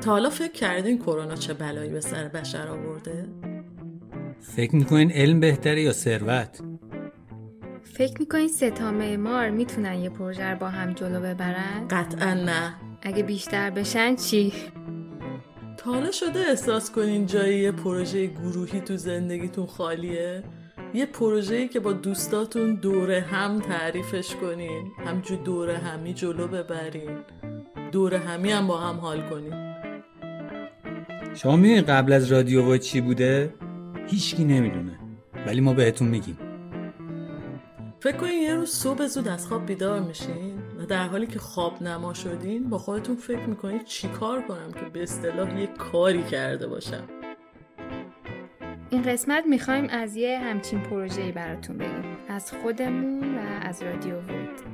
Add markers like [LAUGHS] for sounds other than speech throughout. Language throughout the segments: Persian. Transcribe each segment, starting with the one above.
تا حالا فکر کردین کرونا چه بلایی به سر بشر آورده؟ فکر می‌کنین علم بهتره یا ثروت؟ فکر می‌کنین سه تا معمار می‌تونن یه پروژه رو با هم جلو ببرن؟ قطعا نه اگه بیشتر بشن چی؟ تا حالا شده احساس کنین جایی یه پروژه گروهی تو زندگیتون خالیه؟ یه پروژه‌ای که با دوستاتون دوره هم تعریفش کنین همجور دوره همی جلو ببرین دوره همی هم با هم حال کنین شما می‌دونی قبل از رادیو وای چی بوده؟ هیچکی نمی‌دونه. ولی ما بهتون میگیم. فکر کنین یه روز صبح زود از خواب بیدار میشین و در حالی که خواب نما شدین با خودتون فکر می‌کنین چی کار کنم که به اصطلاح یه کاری کرده باشم؟ این قسمت می‌خوایم از یه همچین پروژه‌ای براتون بگیم از خودمون و از رادیو وید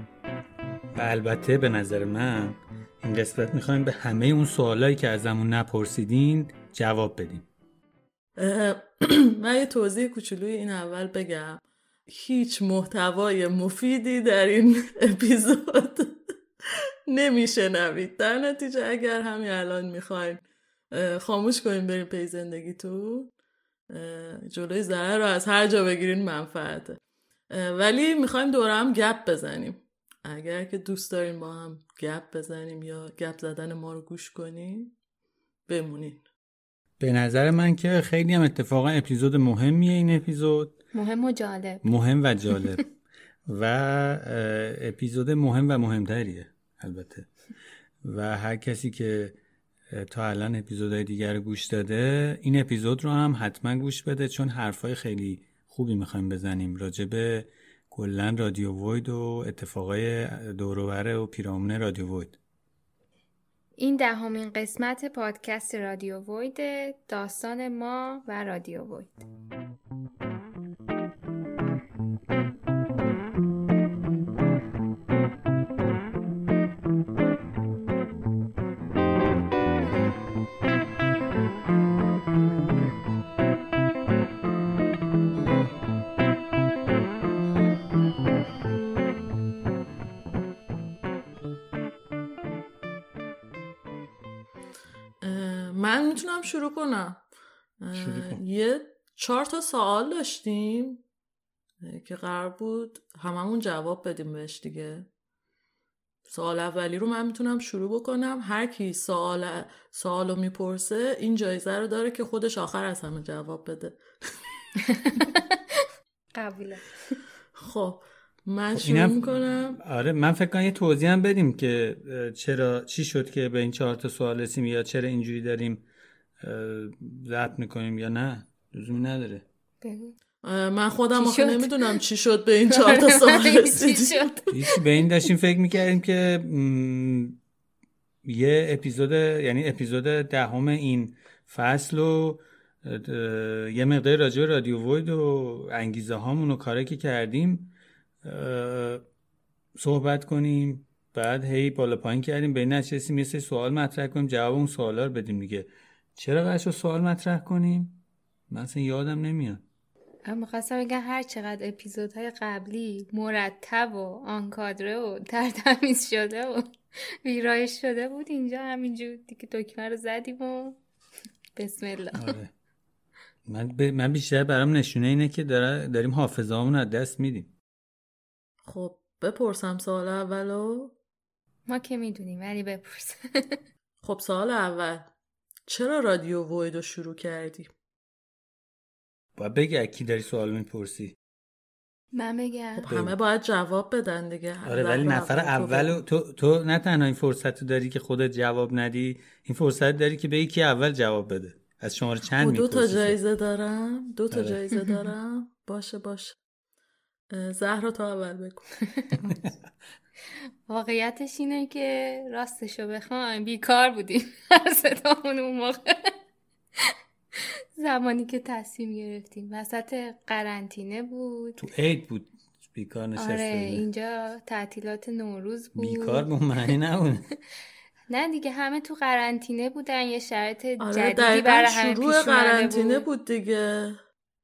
و البته به نظر من این قسمت می‌خوایم به همه اون سوالایی که ازمون نپرسیدین جواب بدیم [CLEARS THROAT] من یه توضیح کوچولوی این اول بگم. هیچ محتوای مفیدی در این [LAUGHS] اپیزود [LAUGHS] نمیشنوید در نتیجه اگر همین الان می‌خواین خاموش کنیم بریم پی زندگیتون جلوی ضرر رو از هر جا بگیرین منفعته. ولی می‌خوایم دوره هم گپ بزنیم. اگر که دوست دارین با هم گپ بزنیم یا گپ زدن ما رو گوش کنیم بمونین. به نظر من که خیلی هم اتفاقا اپیزود مهمیه این اپیزود. مهم و جالب. مهم و جالب. [LAUGHS] و اپیزود مهم و مهمتریه البته. و هر کسی که تا الان اپیزودهای دیگر رو گوش داده این اپیزود رو هم حتما گوش بده چون حرفای خیلی خوبی می‌خوایم بزنیم راجب کلا رادیو وید و اتفاقای دوروبره و پیرامون رادیو وید این دهمین قسمت پادکست رادیو وید داستان ما و رادیو وید شروع کنم. یه چهار تا سوال داشتیم که قرار بود هممون جواب بدیم بهش دیگه. سوال اولی رو من می‌تونم شروع بکنم. هر کی سوال سوالو می‌پرسه این جایزه رو داره که خودش آخر از همه جواب بده. [LAUGHS] قبوله. خب من شروع می‌کنم. آره من فکر کنم یه توضیح هم بدیم که چرا چی شد که به این چهار تا سوال رسیم یا چرا اینجوری داریم ضبط می‌کنیم یا نه لزومی نداره. بگو. من خودم آخه نمی‌دونم چی شد به این چهار تا [LAUGHS] سوال رسیدیم به این داشتیم فکر می‌کردیم که یه اپیزود یعنی اپیزود دهم این فصل و یه مقدار راجع رادیو وید و انگیزه هامون و کاری که کردیم صحبت کنیم بعد هی بالا پایین کردیم. به این نشستیم یه سری سوال مطرح کنیم جواب اون سوالا رو بدیم دیگه. چرا قرار سوال مطرح کنیم؟ من اصلا یادم نمیاد. من می‌خواستم بگم هر چقدر اپیزودهای قبلی مرتب و آنکادره و ترتمیز شده و ویرایش شده بود اینجا همینجور دیگه دکمه رو زدیم و بسم الله. آره. من, ب... من بیشتر برام نشونه اینه که داریم حافظه از دست میدیم. خب بپرسم سوال اولو ما که می‌دونیم ولی بپرس. خب سوال اول. چرا رادیو وید رو شروع کردی؟ باید بگی کی داری سوال می‌پرسی. من بگم. خب همه باید جواب بدن دیگه. آره ولی نفر اول تو, تو نه تنها این فرصت رو داری که خودت جواب ندی این فرصت داری که به یکی اول جواب بده. از شماره چند خب، دو تا جایزه دارم. دو تا جایزه [LAUGHS] دارم. باشه باشه. زهرا تا اول بگو. [LAUGHS] واقعیتش اینه که راستشو بخوایم بیکار بودیم. [LAUGHS] هر ستامون اون موقع. زمانی که تصمیم گرفتیم. وسط قرنطینه بود. تو عید بود. بیکار نشسته آره اینجا تعطیلات نوروز بود. بیکار به معنی نبود. [LAUGHS] نه دیگه همه تو قرنطینه بودن. یه شرط آره جدیدی برای همه شروع قرنطینه بود. دیگه.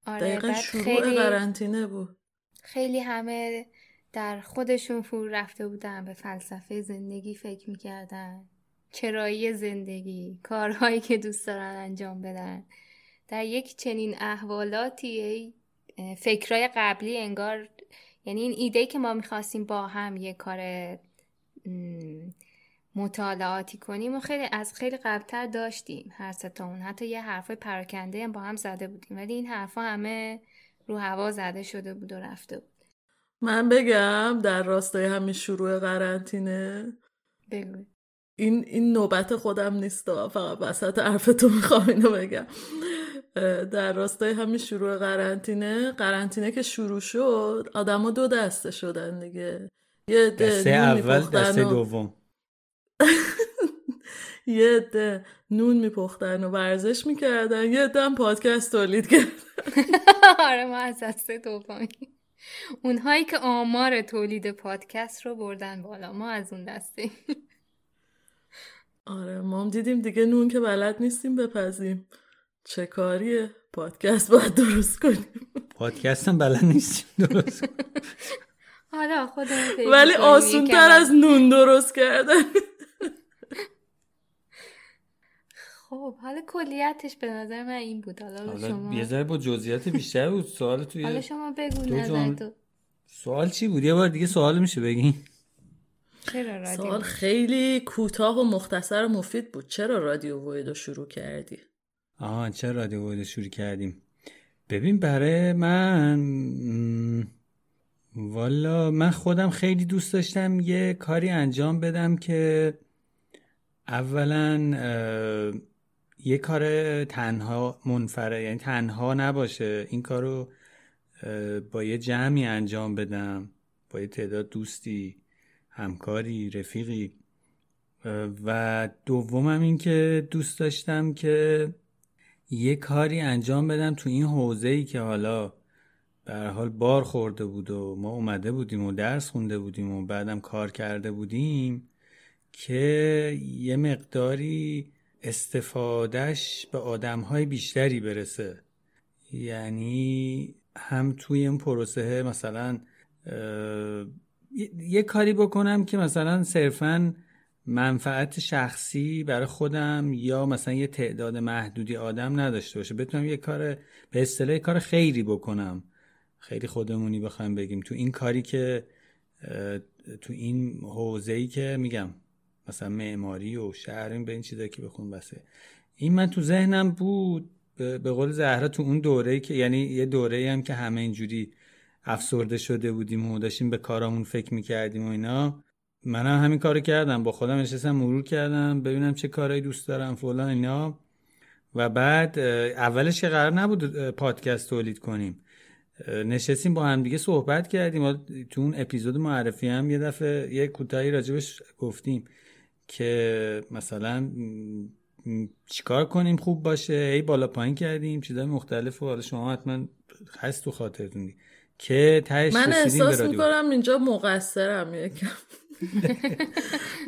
آره دقیقا شروع قرنطینه بود. خیلی همه در خودشون فرو رفته بودن به فلسفه زندگی فکر می‌کردن. چرایی زندگی کارهایی که دوست دارن انجام بدن. در یک چنین احوالاتی فکرای قبلی انگار یعنی این ایده که ما می‌خواستیم با هم یه کار مطالعاتی کنیم و خیلی از خیلی قبلتر داشتیم. هر ستامون حتی یه حرفای پراکنده هم با هم زده بودیم. ولی این حرفا همه رو هوا زده شده بود و رفته بود. من بگم در راستای همین شروع قرنطینه بگو. این این نوبت خودم نیست فقط وسط حرفتو می‌خوام اینو بگم. در راستای همین شروع قرنطینه قرنطینه که شروع شد آدما دو دسته شدن دیگه. یه دسته اول دسته دوم. [LAUGHS] یه عده نون میپختن و ورزش می‌کردن. یه عده پادکست تولید کردن. [LAUGHS] آره ما از دسته دومی. اونهایی که آمار تولید پادکست رو بردن بالا. ما از اون دسته آره ما هم دیدیم دیگه نون که بلد نیستیم بپزیم. چه کاریه؟ پادکست باید درست کنیم. پادکست هم بلد نیستیم درست کنیم. [LAUGHS] حالا ولی آسون تر از نون درست کردن. خب حالا کلیتش به نظر من این بود. حالا, شما یه ذره با جزئیات بیشتر بود. سوال توی حالا شما بگو نظر سوال چی بود؟ یه بار دیگه سوال میشه بگین. چرا سوال خیلی کوتاه و مختصر و مفید بود. چرا رادیو ویدو شروع کردی؟ آها چرا رادیو ویدو شروع کردیم؟ ببین برای من والا من خودم خیلی دوست داشتم یه کاری انجام بدم که اولا یه کار تنها منفره یعنی تنها نباشه. این کارو با یه جمعی انجام بدم با یه تعداد دوستی همکاری رفیقی. و دومم این که دوست داشتم که یه کاری انجام بدم تو این حوزه ای که حالا به حال بار خورده بود و ما اومده بودیم و درس خونده بودیم و بعدم کار کرده بودیم که یه مقداری استفادهش به آدم های بیشتری برسه. یعنی هم توی این پروسه مثلا یه کاری بکنم که مثلا صرفا منفعت شخصی برای خودم یا مثلا یه تعداد محدودی آدم نداشته باشه. بتونم یه کار به اصطلاح کار خیری بکنم. خیلی خودمونی بخوایم بگیم. تو این کاری که تو این حوزه ای که میگم. مثلا معماری و شهر به این چیزایی که بخون بسه این من تو ذهنم بود به قول زهرا تو اون دوره که یعنی یه دوره هم که همه اینجوری افسرده شده بودیم و داشتیم به کارامون فکر می‌کردیم و اینا منم همین کارو کردم. با خودم نشستم مرور کردم ببینم چه کارهایی دوست دارم فلان اینا. و بعد اولش که قرار نبود پادکست تولید کنیم. نشستیم با هم دیگه صحبت کردیم. تو اون اپیزود معرفی هم یه دفعه یه کوتاهی راجبش گفتیم. که مثلا چیکار کنیم خوب باشه؟ ای بالا پایین کردیم چیزای مختلف و حالا شما حتما هست تو خاطرتون که تهش من احساس می‌کنم اینجا مقصرم یکم.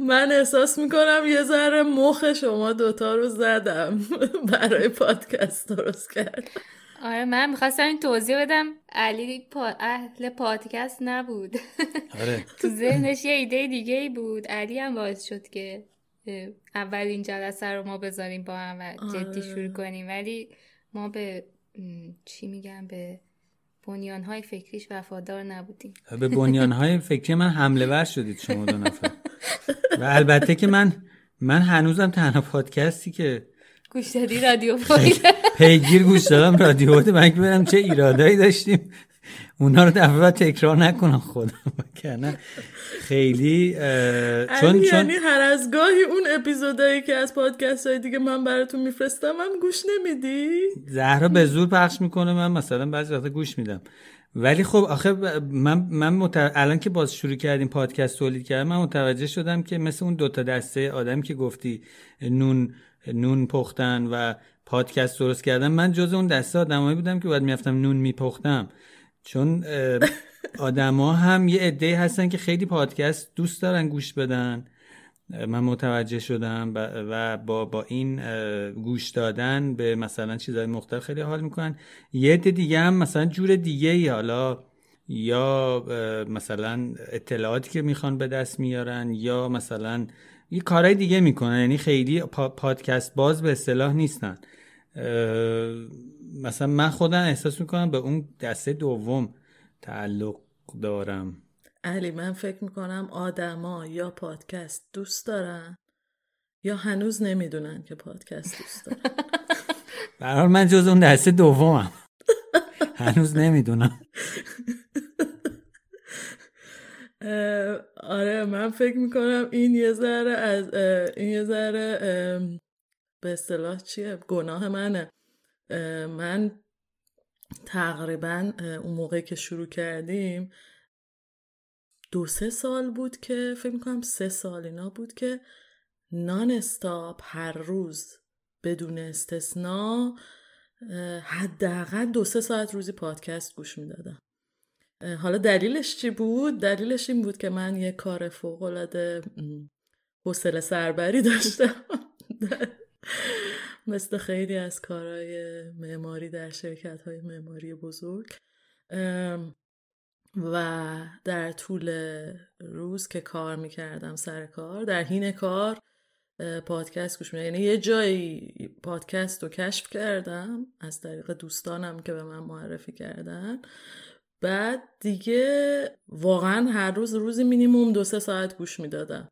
من احساس می‌کنم یه ذره مخ شما دوتا رو زدم. [LAUGHS] برای پادکست درست کرد آره من می‌خواستم این توضیح بدم. علی پا... اهل پادکست نبود. آره. [LAUGHS] تو ذهنش یه ایده دیگه ای بود. علی هم باعث شد که اولین جلسه رو ما بذاریم با هم و جدی شروع. کنیم. ولی ما به چی میگم به بنیان های فکریش وفادار نبودیم. به بنیان های فکری من حمله ور شدید شما دو نفر. [LAUGHS] و البته که من من هنوزم تنها پادکستی که گوش دادی رادیو [LAUGHS] پیگیر گوش دادم رادیو بوده من برم چه ایرادایی داشتیم. اونا رو دفعه بعد تکرار نکنم خودم. کنه خیلی چون یعنی هر از گاهی اون اپیزودایی که از پادکست های دیگه من براتون میفرستم هم گوش نمیدی؟ زهرا به زور پخش می‌کنه من مثلا بعضی وقتا گوش میدم. ولی خب آخه من من الان که باز شروع کردیم پادکست تولید کردم من متوجه شدم که مثل اون دوتا دسته آدم که گفتی نون نون پختن و پادکست درست کردن. من جز اون دسته آدمایی بودم که باید می‌رفتم نون میپختم. چون آدما هم یه عده هستن که خیلی پادکست دوست دارن گوش بدن. من متوجه شدم و با, با این گوش دادن به مثلا چیزهای مختلف خیلی حال می‌کنن. یه عده دیگه هم مثلا جور دیگه ای حالا یا مثلا اطلاعاتی که می‌خوان به دست میارن یا مثلا یه کارهای دیگه می‌کنن. یعنی خیلی پادکست باز به اصطلاح نیستن. مثلا من خودم احساس می‌کنم به اون دسته دوم تعلق دارم. علی من فکر می‌کنم آدما یا پادکست دوست دارن یا هنوز نمی‌دونن که پادکست دوست دارن. [LAUGHS] برحال من جز اون دسته دومم. [LAUGHS] هنوز نمی‌دونم. [LAUGHS] آره من فکر می‌کنم این یه ذره از این یه ذره به اصطلاح چیه؟ گناه منه. من تقریبا اون موقع که شروع کردیم دو سه سال بود که فکر می‌کنم سه سال اینا بود که نان استاپ هر روز بدون استثنا حداقل دو سه ساعت روزی پادکست گوش می‌دادم. حالا دلیلش چی بود؟ دلیلش این بود که من یه کار فوقالعاده حوصله سربری [LAUGHS] داشتم. مثل خیلی از کارهای معماری در شرکت های معماری بزرگ. و در طول روز که کار می‌کردم سر کار در حین کار پادکست گوش میدم یعنی یه جایی پادکست رو کشف کردم از طریق دوستانم که به من معرفی کردن. بعد دیگه واقعا هر روز روزی مینیموم دو سه ساعت گوش می‌دادم.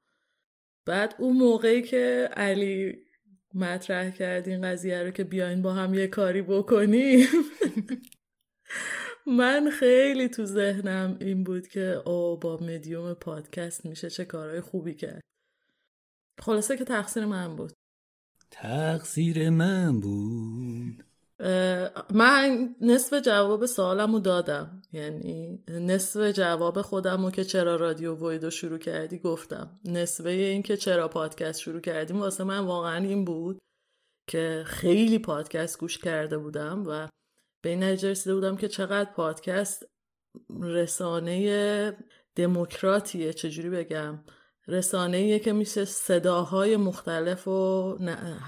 بعد اون موقعی که علی مطرح کرد این قضیه رو که بیاین با هم یه کاری بکنیم [LAUGHS] من خیلی تو ذهنم این بود که او با مدیوم پادکست میشه چه کارهای خوبی کرد. خلاصه که تقصیر من بود. تقصیر من بود. من نصف جواب سوالم رو دادم. یعنی نصف جواب خودم رو که چرا رادیو ویدو شروع کردی گفتم. نصفه این که چرا پادکست شروع کردیم واسه من واقعا این بود که خیلی پادکست گوش کرده بودم و به این رسیده بودم که چقدر پادکست رسانه دموکراتیه. چجوری بگم؟ رسانه که میشه صداهای مختلف و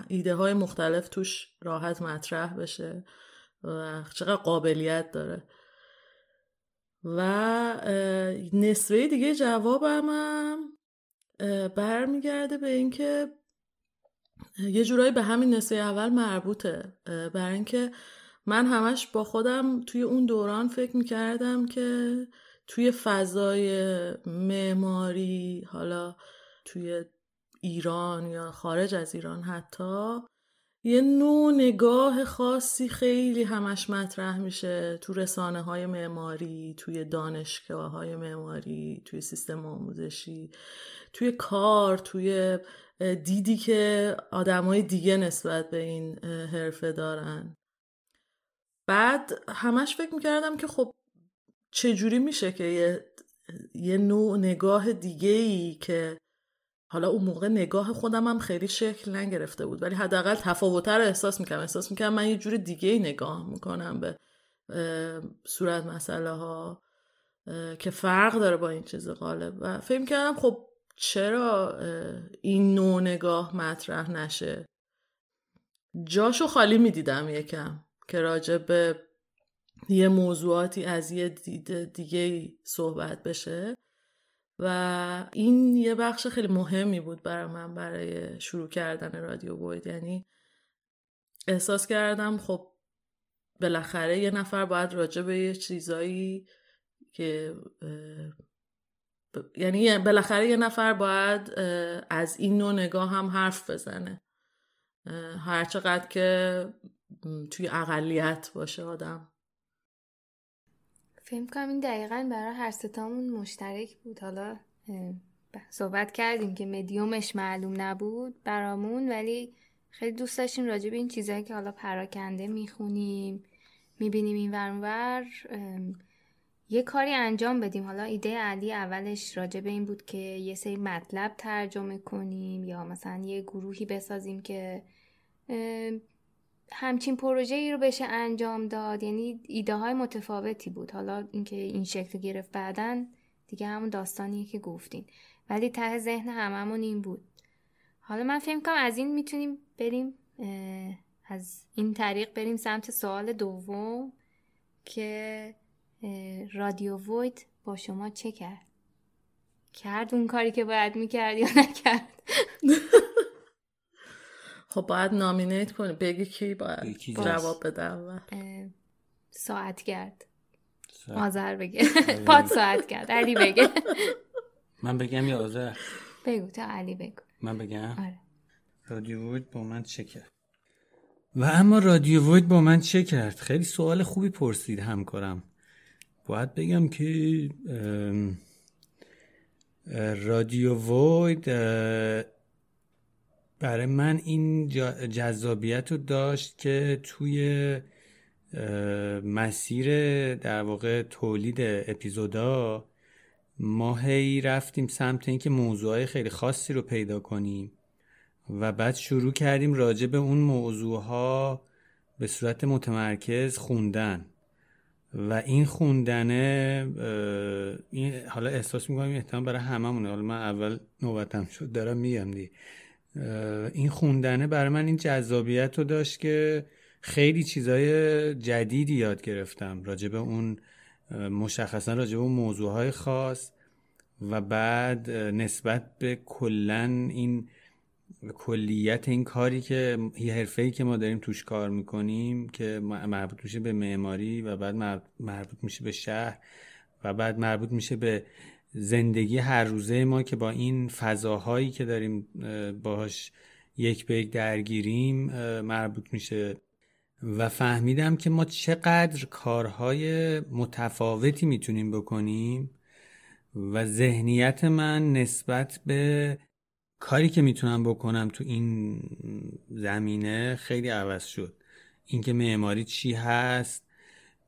ایده های مختلف توش راحت مطرح بشه و چقدر قابلیت داره. و نصفه دیگه جوابم هم برمیگرده به اینکه یه جورایی به همین نصفه اول مربوطه. برای اینکه من همش با خودم توی اون دوران فکر می‌کردم که توی فضای معماری حالا توی ایران یا خارج از ایران حتی یه نوع نگاه خاصی خیلی همش مطرح میشه تو رسانه های معماری توی دانشگاه های معماری توی سیستم آموزشی توی کار توی دیدی که آدمای دیگه نسبت به این حرفه دارن. بعد همش فکر می‌کردم که خب چجوری میشه که یه, یه نوع نگاه دیگه ای که حالا اون موقع نگاه خودم هم خیلی شکل نگرفته بود ولی حداقل تفاوتر احساس می‌کنم احساس می‌کنم من یه جور دیگه ای نگاه می‌کنم به صورت مسئله ها که فرق داره با این چیز غالب. و فکر کردم خب چرا این نوع نگاه مطرح نشه؟ جاشو خالی می‌دیدم یکم که راجع به یه موضوعاتی از یه دید دیگه صحبت بشه. و این یه بخش خیلی مهمی بود برای من برای شروع کردن رادیو بوید. یعنی احساس کردم خب بالاخره یه نفر باید راجع به یه چیزایی که یعنی بالاخره یه نفر باید از این نوع نگاه هم حرف بزنه. هرچقدر که توی اقلیت باشه آدم. فکر کنم این دقیقا برای هر ستامون مشترک بود. حالا صحبت کردیم که مدیومش معلوم نبود برامون ولی خیلی دوست داشتیم راجع به این چیزهایی که حالا پراکنده می‌خونیم می‌بینیم این ورانور یه کاری انجام بدیم. حالا ایده علی اولش راجع به این بود که یه سری مطلب ترجمه کنیم یا مثلا یه گروهی بسازیم که همچین پروژه ای رو بشه انجام داد. یعنی ایده های متفاوتی بود. حالا اینکه این شکل گرفت بعدا دیگه همون داستانیه که گفتین. ولی ته ذهن هممون این بود. حالا من فکر کنم از این می‌تونیم بریم از این طریق بریم سمت سوال دوم که رادیو وید با شما چه کرد؟ کرد اون کاری که باید می‌کرد یا نکرد؟ [LAUGHS] خب باید نامینیت کنی. بگی کی باید جواب بده ساعت گرد آذر بگه. پاد ساعت کرد علی بگه. من بگم یا آذر؟ بگو تا علی بگو. من بگم؟ آره. رادیو وید با من چه کرد؟ و اما رادیو وید با من چه کرد؟ خیلی سوال خوبی پرسید همکارم. باید بگم که رادیو وید برای من این جذابیت رو داشت که توی مسیر در واقع تولید اپیزودا ما هی رفتیم سمت اینکه موضوعهای خیلی خاصی رو پیدا کنیم و بعد شروع کردیم راجع به اون موضوعها به صورت متمرکز خوندن. و این خوندنه این حالا احساس می‌کنم احتمال برای هممونه. حالا من اول نوبتم شد دارم میگم دی این خوندنه برای من این جذابیت رو داشت که خیلی چیزای جدیدی یاد گرفتم راجع به اون مشخصا راجع به اون موضوعهای خاص و بعد نسبت به کلا این کلیت این کاری که حرفه ای که ما داریم توش کار می‌کنیم که مربوط میشه به معماری و بعد مربوط میشه به شهر و بعد مربوط میشه به زندگی هر روزه ما که با این فضاهایی که داریم باهاش یک به یک درگیریم مربوط میشه. و فهمیدم که ما چقدر کارهای متفاوتی می‌تونیم بکنیم و ذهنیت من نسبت به کاری که می‌تونم بکنم تو این زمینه خیلی عوض شد. اینکه معماری چی هست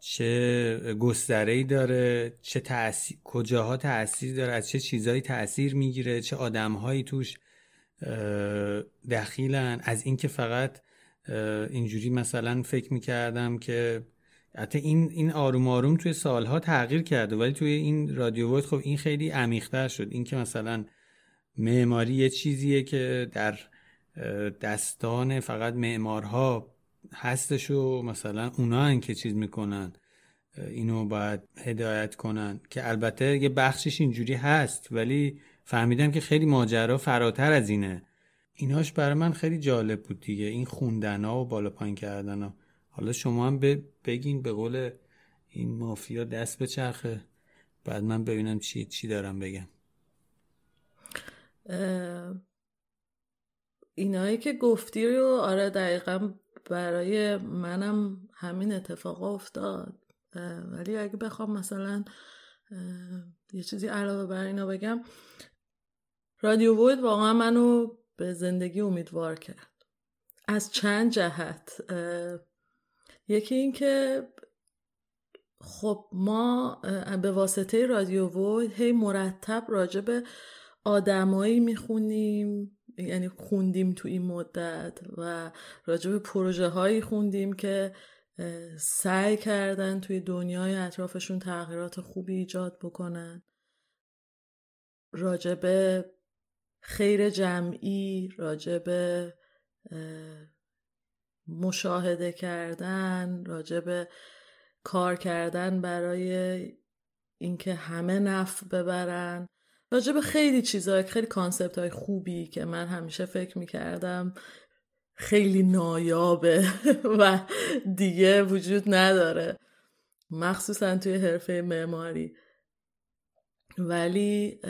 چه گستره داره چه تأثیر کجاها تاثیر داره از چه چیزهایی تاثیر می‌گیره چه آدمهایی توش دخیلن. از اینکه فقط اینجوری مثلا فکر می‌کردم که حتی این این آروم آروم توی سالها تغییر کرده ولی توی این رادیو خب این خیلی عمیق‌تر شد. اینکه مثلا معماری یه چیزیه که در دستان فقط معمارها هستش و مثلا اونا که چیز می‌کنن اینو باید هدایت کنن. که البته یه بخشش اینجوری هست ولی فهمیدم که خیلی ماجرا فراتر از اینه. ایناش برای من خیلی جالب بود دیگه این خوندن ها و بالا پایین کردن حالا شما هم بگین به قول این مافیا دست به چرخه بعد من ببینم چی چی دارم بگم. اینایی که گفتی رو آره دقیقا برای منم همین اتفاق افتاد. ولی اگه بخوام مثلا یه چیزی علاوه بر اینا بگم رادیو وید واقعا منو به زندگی امیدوار کرد. از چند جهت. یکی این که خب ما به واسطه رادیو وید هی مرتب راجع به آدمایی می‌خونیم. یعنی خوندیم تو این مدت و راجع به پروژه هایی خوندیم که سعی کردن توی دنیای اطرافشون تغییرات خوبی ایجاد بکنن. راجع به خیر جمعی راجع به مشاهده کردن راجع به کار کردن برای اینکه همه نفع ببرن. راجع خیلی چیزهای خیلی کانسپت های خوبی که من همیشه فکر می‌کردم خیلی نایابه [LAUGHS] و دیگه وجود نداره. مخصوصا توی حرفه معماری. ولی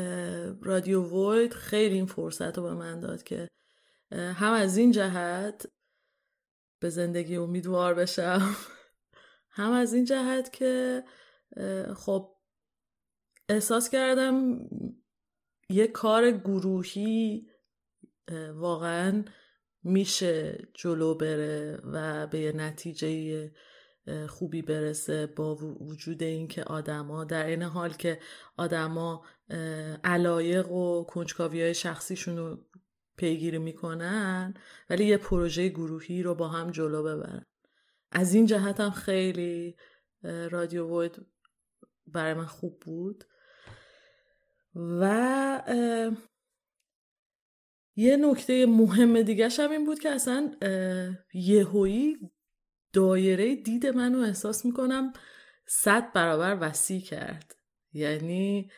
رادیو وید خیلی این فرصت رو به من داد که هم از این جهت به زندگی امیدوار بشم [LAUGHS] هم از این جهت که خب احساس کردم یه کار گروهی واقعا میشه جلو بره و به یه نتیجه خوبی برسه با وجود اینکه آدما در این حال که آدما علایق و کنجکاوی های شخصیشون رو پیگیری می‌کنن ولی یه پروژه گروهی رو با هم جلو ببرن. از این جهت هم خیلی رادیو وید برای من خوب بود. و یه نکته مهم دیگه هم این بود که اصلا یهویی دایره دید منو احساس می‌کنم صد برابر وسیع کرد. یعنی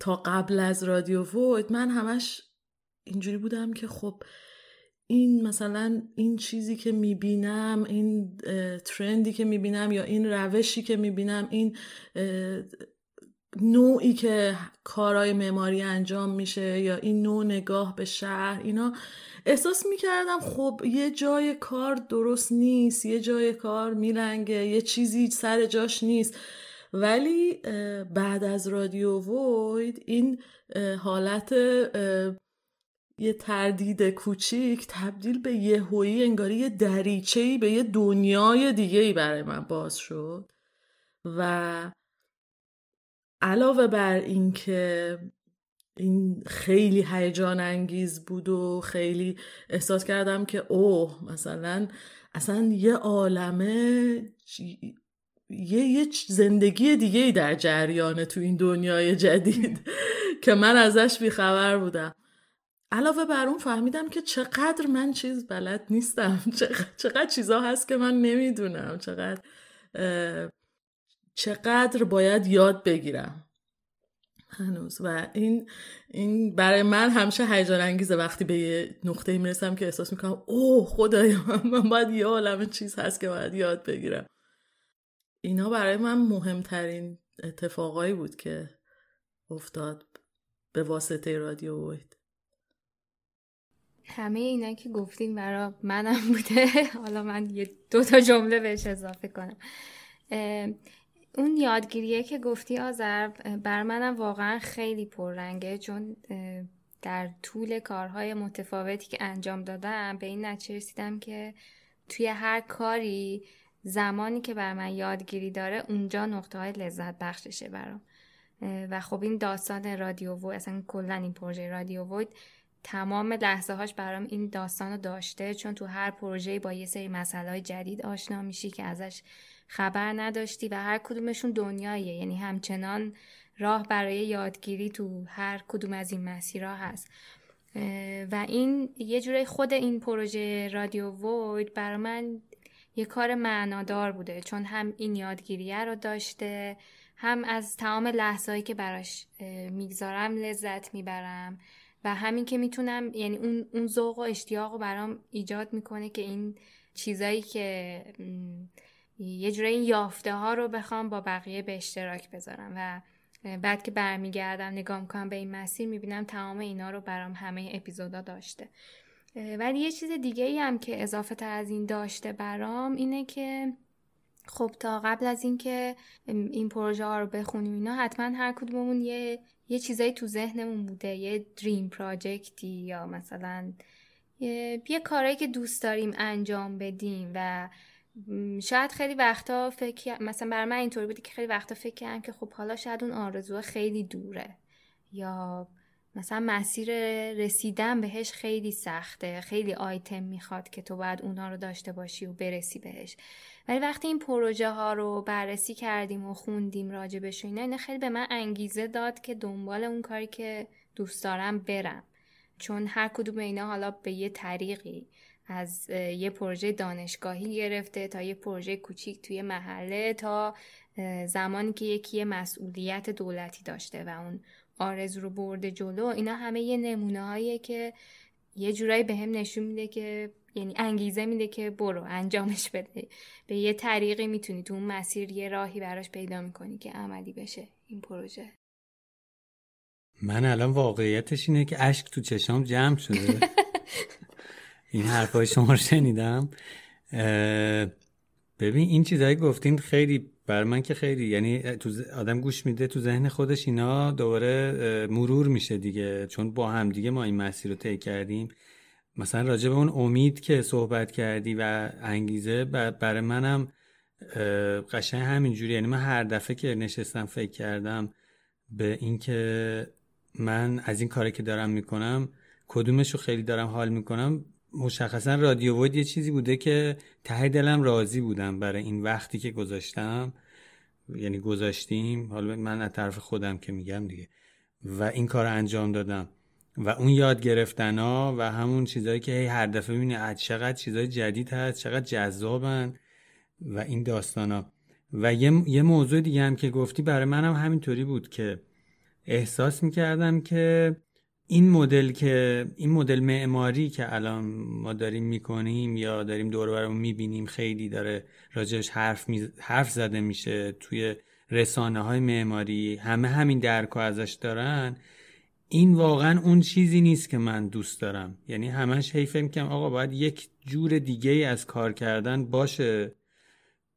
تا قبل از رادیو وود من همش اینجوری بودم که خب این مثلا این چیزی که می‌بینم این ترندی که می‌بینم یا این روشی که می‌بینم این نوعی که کارهای معماری انجام میشه یا این نوع نگاه به شهر اینا احساس می‌کردم خب یه جای کار درست نیست یه جای کار میلنگه یه چیزی سر جاش نیست. ولی بعد از رادیو وید این حالت یه تردید کوچیک تبدیل به یه هویی انگاری یه دریچهی به یه دنیای دیگه ای برای من باز شد. و علاوه بر اینکه این خیلی هیجان انگیز بود و خیلی احساس کردم که اوه مثلا اصلا یه عالمه یه, یه زندگی دیگه در جریانه تو این دنیای جدید [LAUGHS] [LAUGHS] که من ازش بیخبر بودم. علاوه بر اون فهمیدم که چقدر من چیز بلد نیستم. [LAUGHS] چقدر, چقدر چیزا هست که من نمی‌دونم. چقدر چقدر باید یاد بگیرم. هنوز. و این این برای من همیشه هیجان انگیزه وقتی به یه نقطه می‌رسم که احساس می‌کنم اوه خدایا [LAUGHS] من باید یه عالم چیز هست که باید یاد بگیرم. اینا برای من مهمترین اتفاقایی بود که افتاد به واسطه رادیو وید. همه اینا که گفتیم برای منم بوده. [LAUGHS] حالا من یه دو تا جمله بهش اضافه کنم. اون یادگیریه که گفتی آذر بر منم واقعا خیلی پررنگه چون در طول کارهای متفاوتی که انجام دادم به این نتیجه رسیدم که توی هر کاری زمانی که بر من یادگیری داره اونجا نقطه های لذت بخششه برام. و خب این داستان رادیو و اصلا کلا این پروژه رادیو وید تمام لحظه هاش برام این داستان رو داشته چون تو هر پروژه با یه سری مسئله جدید آشنا میشی که ازش خبر نداشتی و هر کدومشون دنیاییه. یعنی همچنان راه برای یادگیری تو هر کدوم از این مسیرها هست. و این یه جوری خود این پروژه رادیو وید برای من یه کار معنادار بوده. چون هم این یادگیریه رو داشته هم از تمام لحظه‌ای که براش می‌گذارم لذت می‌برم و همین که می‌تونم یعنی اون اون ذوق و اشتیاق رو برام ایجاد می‌کنه که این چیزایی که یه جوری این یافته ها رو بخوام با بقیه به اشتراک بذارم و بعد که برمیگردم نگاه می‌کنم به این مسیر می‌بینم تمام اینا رو برام همه اپیزودا داشته. ولی یه چیز دیگه ای هم که اضافه تر از این داشته برام اینه که خب تا قبل از اینکه این پروژه ها رو بخونیم اینا حتما هر کدوممون یه یه چیزایی تو ذهنمون بوده یه دریم پراجکتی یا مثلا یه, یه کارایی که دوست داریم انجام بدیم و شاید خیلی وقتا فکر مثلا برای من اینطوری بوده که خیلی وقتا فکر کردم که خب حالا شاید اون آرزو خیلی دوره. یا مثلا مسیر رسیدن بهش خیلی سخته خیلی آیتم می‌خواد که تو باید اونها رو داشته باشی و برسی بهش. ولی وقتی این پروژه ها رو بررسی کردیم و خوندیم راجبش و اینا اینا خیلی به من انگیزه داد که دنبال اون کاری که دوست دارم برم. چون هر کدوم اینا حالا به یه طریقی. از یه پروژه دانشگاهی گرفته تا یه پروژه کوچیک توی محله تا زمانی که یکی مسئولیت دولتی داشته و اون آرزو رو برده جلو. اینا همه یه نمونه هاییه که یه جورایی به هم نشون میده که یعنی انگیزه میده که برو انجامش بده. به یه طریقی می‌تونی تو اون مسیر یه راهی براش پیدا می‌کنی که عملی بشه این پروژه. من الان واقعیتش اینه که اشک تو چشام جمع شده. [LAUGHS] این حرفای شما رو شنیدم. ببین این چیزهایی گفتین خیلی بر من که خیلی یعنی تو آدم گوش میده تو ذهن خودش اینا دوباره مرور میشه دیگه. چون با هم دیگه ما این مسیر رو طی کردیم. مثلا راجع به اون امید که صحبت کردی و انگیزه برای منم قشنگ همینجوری. یعنی من هر دفعه که نشستم فکر کردم به اینکه من از این کاری که دارم می‌کنم کدومش رو خیلی دارم حال می‌کنم مشخصا رادیو وید یه چیزی بوده که ته دلم راضی بودم برای این وقتی که گذاشتم. یعنی گذاشتیم حالا من از طرف خودم که میگم دیگه. و این کار انجام دادم. و اون یاد گرفتن ها و همون چیزهایی که هی هر دفعه می‌بینی چقدر چیزهای جدید هست چقدر جذابن و این داستان ها. و یه, یه موضوع دیگه هم که گفتی برای منم هم همینطوری بود که احساس می‌کردم که این مدل که این مدل معماری که الان ما داریم می‌کنیم یا داریم دور برمون می‌بینیم خیلی داره راجبش حرف, می... حرف زده میشه توی رسانه های معماری. همه همین درک ازش دارن. این واقعا اون چیزی نیست که من دوست دارم. یعنی همش هی فکر کنم آقا باید یک جور دیگه از کار کردن باشه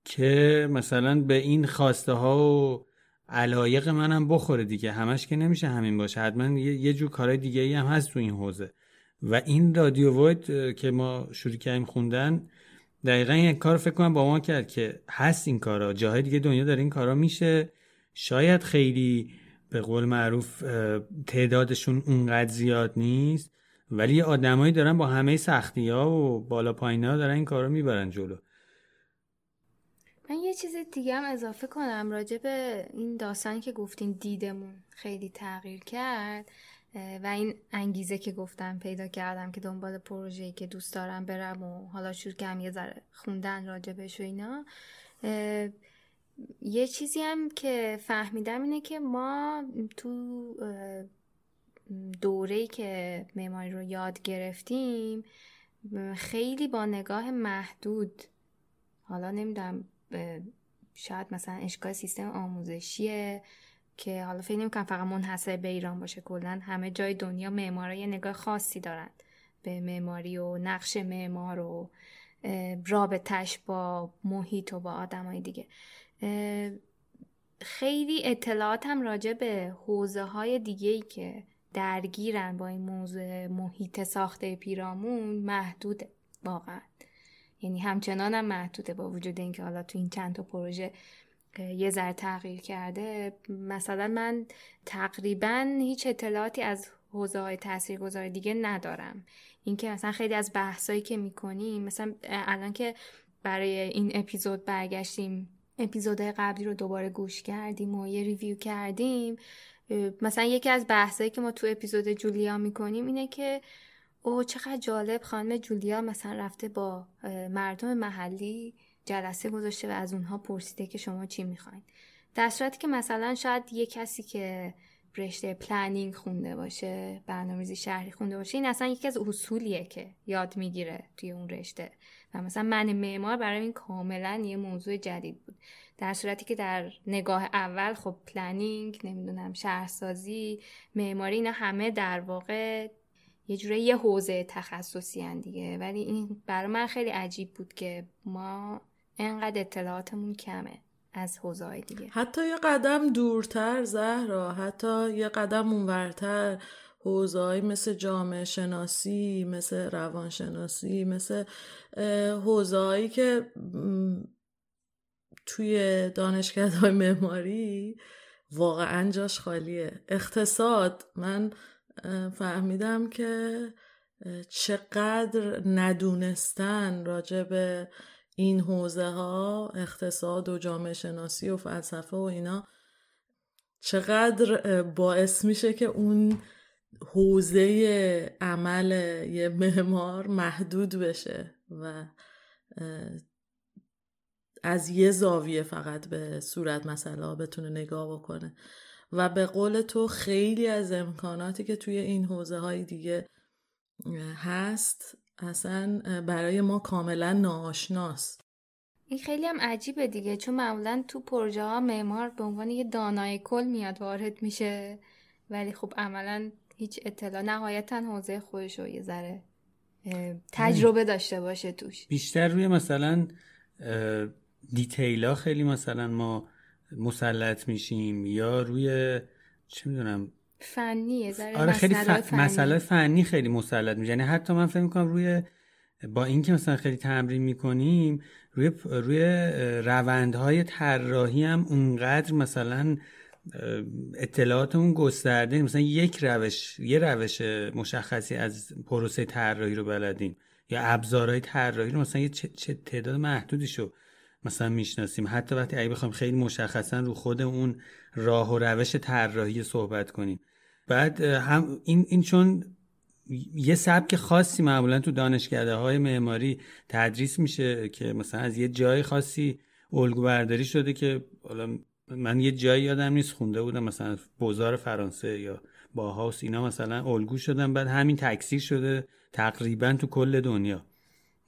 که مثلا به این خواسته ها و علایق منم بخوره دیگه. همش که نمیشه همین باشه. حتما یه جور کارهای دیگه ای هم هست تو این حوزه. و این رادیو وید که ما شروع کردیم خوندن دقیقا یک کار فکر کنم با ما کرد که هست این کارا. جاهای دیگه دنیا داره این کارا میشه. شاید خیلی به قول معروف تعدادشون اونقدر زیاد نیست ولی آدمایی دارن با همه سختی ها و بالا پایین ها دارن این کارا می‌برن جلو. من یه چیز دیگه هم اضافه کنم راجع به این داستانی که گفتین دیدمون خیلی تغییر کرد و این انگیزه که گفتم پیدا کردم که دنبال پروژه‌ای که دوست دارم برم و حالا شروع کردم یه ذره خوندن راجبش و اینا. یه چیزی هم که فهمیدم اینه که ما تو دوره‌ای که معماری رو یاد گرفتیم خیلی با نگاه محدود حالا نمی‌دونم شاید مثلا اشکال سیستم آموزشیه که حالا فکر نمی‌کنم فقط منحصر به ایران باشه کلا همه جای دنیا معمارا یه نگاه خاصی دارن. به معماری و نقش معمار و رابطش با محیط و با آدمای دیگه. خیلی اطلاعات هم راجع به حوزه های دیگه ای که درگیرن با این موضوع محیط ساخته پیرامون محدوده واقعا. یعنی همچنان هم محدوده با وجود اینکه حالا تو این چند تا پروژه یه ذره تغییر کرده. مثلا من تقریبا هیچ اطلاعاتی از حوزه های تاثیرگذار دیگه ندارم. اینکه مثلا خیلی از بحثایی که می‌کنیم مثلا الان که برای این اپیزود برگشتیم اپیزودهای قبلی رو دوباره گوش کردیم و یه ریویو کردیم مثلا یکی از بحثایی که ما تو اپیزود جولیا می‌کنیم اینه که او چقدر جالب. خانم جولیا مثلا رفته با مردم محلی جلسه گذاشته و از اونها پرسیده که شما چی می‌خواین. در صورتی که مثلا شاید یه کسی که رشته پلنینگ خونده باشه برنامه‌ریزی شهری خونده باشه این اصلا یکی از اصولیه که یاد می‌گیره توی اون رشته. و مثلا من معمار برای این کاملا یه موضوع جدید بود. در صورتی که در نگاه اول خب پلنینگ نمی‌دونم شهرسازی معماری اینا همه در واقع یه جوره یه حوزه تخصصی دیگه. ولی این برای من خیلی عجیب بود که ما انقدر اطلاعاتمون کمه از حوزه دیگه. حتی یه قدم دورتر زهرا حتی یه قدم اونورتر. حوزه‌ای مثل جامعه شناسی مثل روانشناسی مثل حوزه‌ای که توی دانشگاه معماری واقعا جاش خالیه. اقتصاد من فهمیدم که چقدر ندونستن راجع به این حوزه ها اقتصاد و جامعه شناسی و فلسفه و اینا چقدر باعث میشه که اون حوزه عمل یه معمار محدود بشه و از یه زاویه فقط به صورت مسئله بتونه نگاه بکنه. و به قول تو خیلی از امکاناتی که توی این حوزه های دیگه هست اصلا برای ما کاملا ناآشناست. این خیلی هم عجیبه دیگه چون معمولا تو پروژه ها معمار به عنوان یه دانای کل میاد وارد میشه ولی خب عملا هیچ اطلاع نهایتا حوزه خودش رو یه ذره تجربه داشته باشه توش. بیشتر روی مثلا دیتیلا خیلی مثلا ما مسلط میشیم یا روی چه می‌دونم؟ فنیه آره خیلی فنی. مسئله فنی خیلی مسلط میشه. یعنی حتی من فکر می‌کنم روی با اینکه مثلا خیلی تمرین می‌کنیم روی روی روندهای طراحی هم اونقدر مثلا اطلاعاتمون گسترده مثلا یک روش یه روش مشخصی از پروسه طراحی رو بلدیم یا ابزارهای طراحی رو مثلا یه چه تعداد محدودی شو مثلا می‌شناسیم. حتی وقتی اگه بخوایم خیلی مشخصا رو خود اون راه و روش طراحی صحبت کنیم. بعد هم این, این چون یه سبک خاصی معمولا تو دانشکده های معماری تدریس میشه که مثلا از یه جای خاصی الگو برداری شده که حالا من یه جایی یادم نیست خونده بودم مثلا بازار فرانسه یا با هاوس اینا مثلا الگو شدن. بعد همین تکثیر شده تقریبا تو کل دنیا.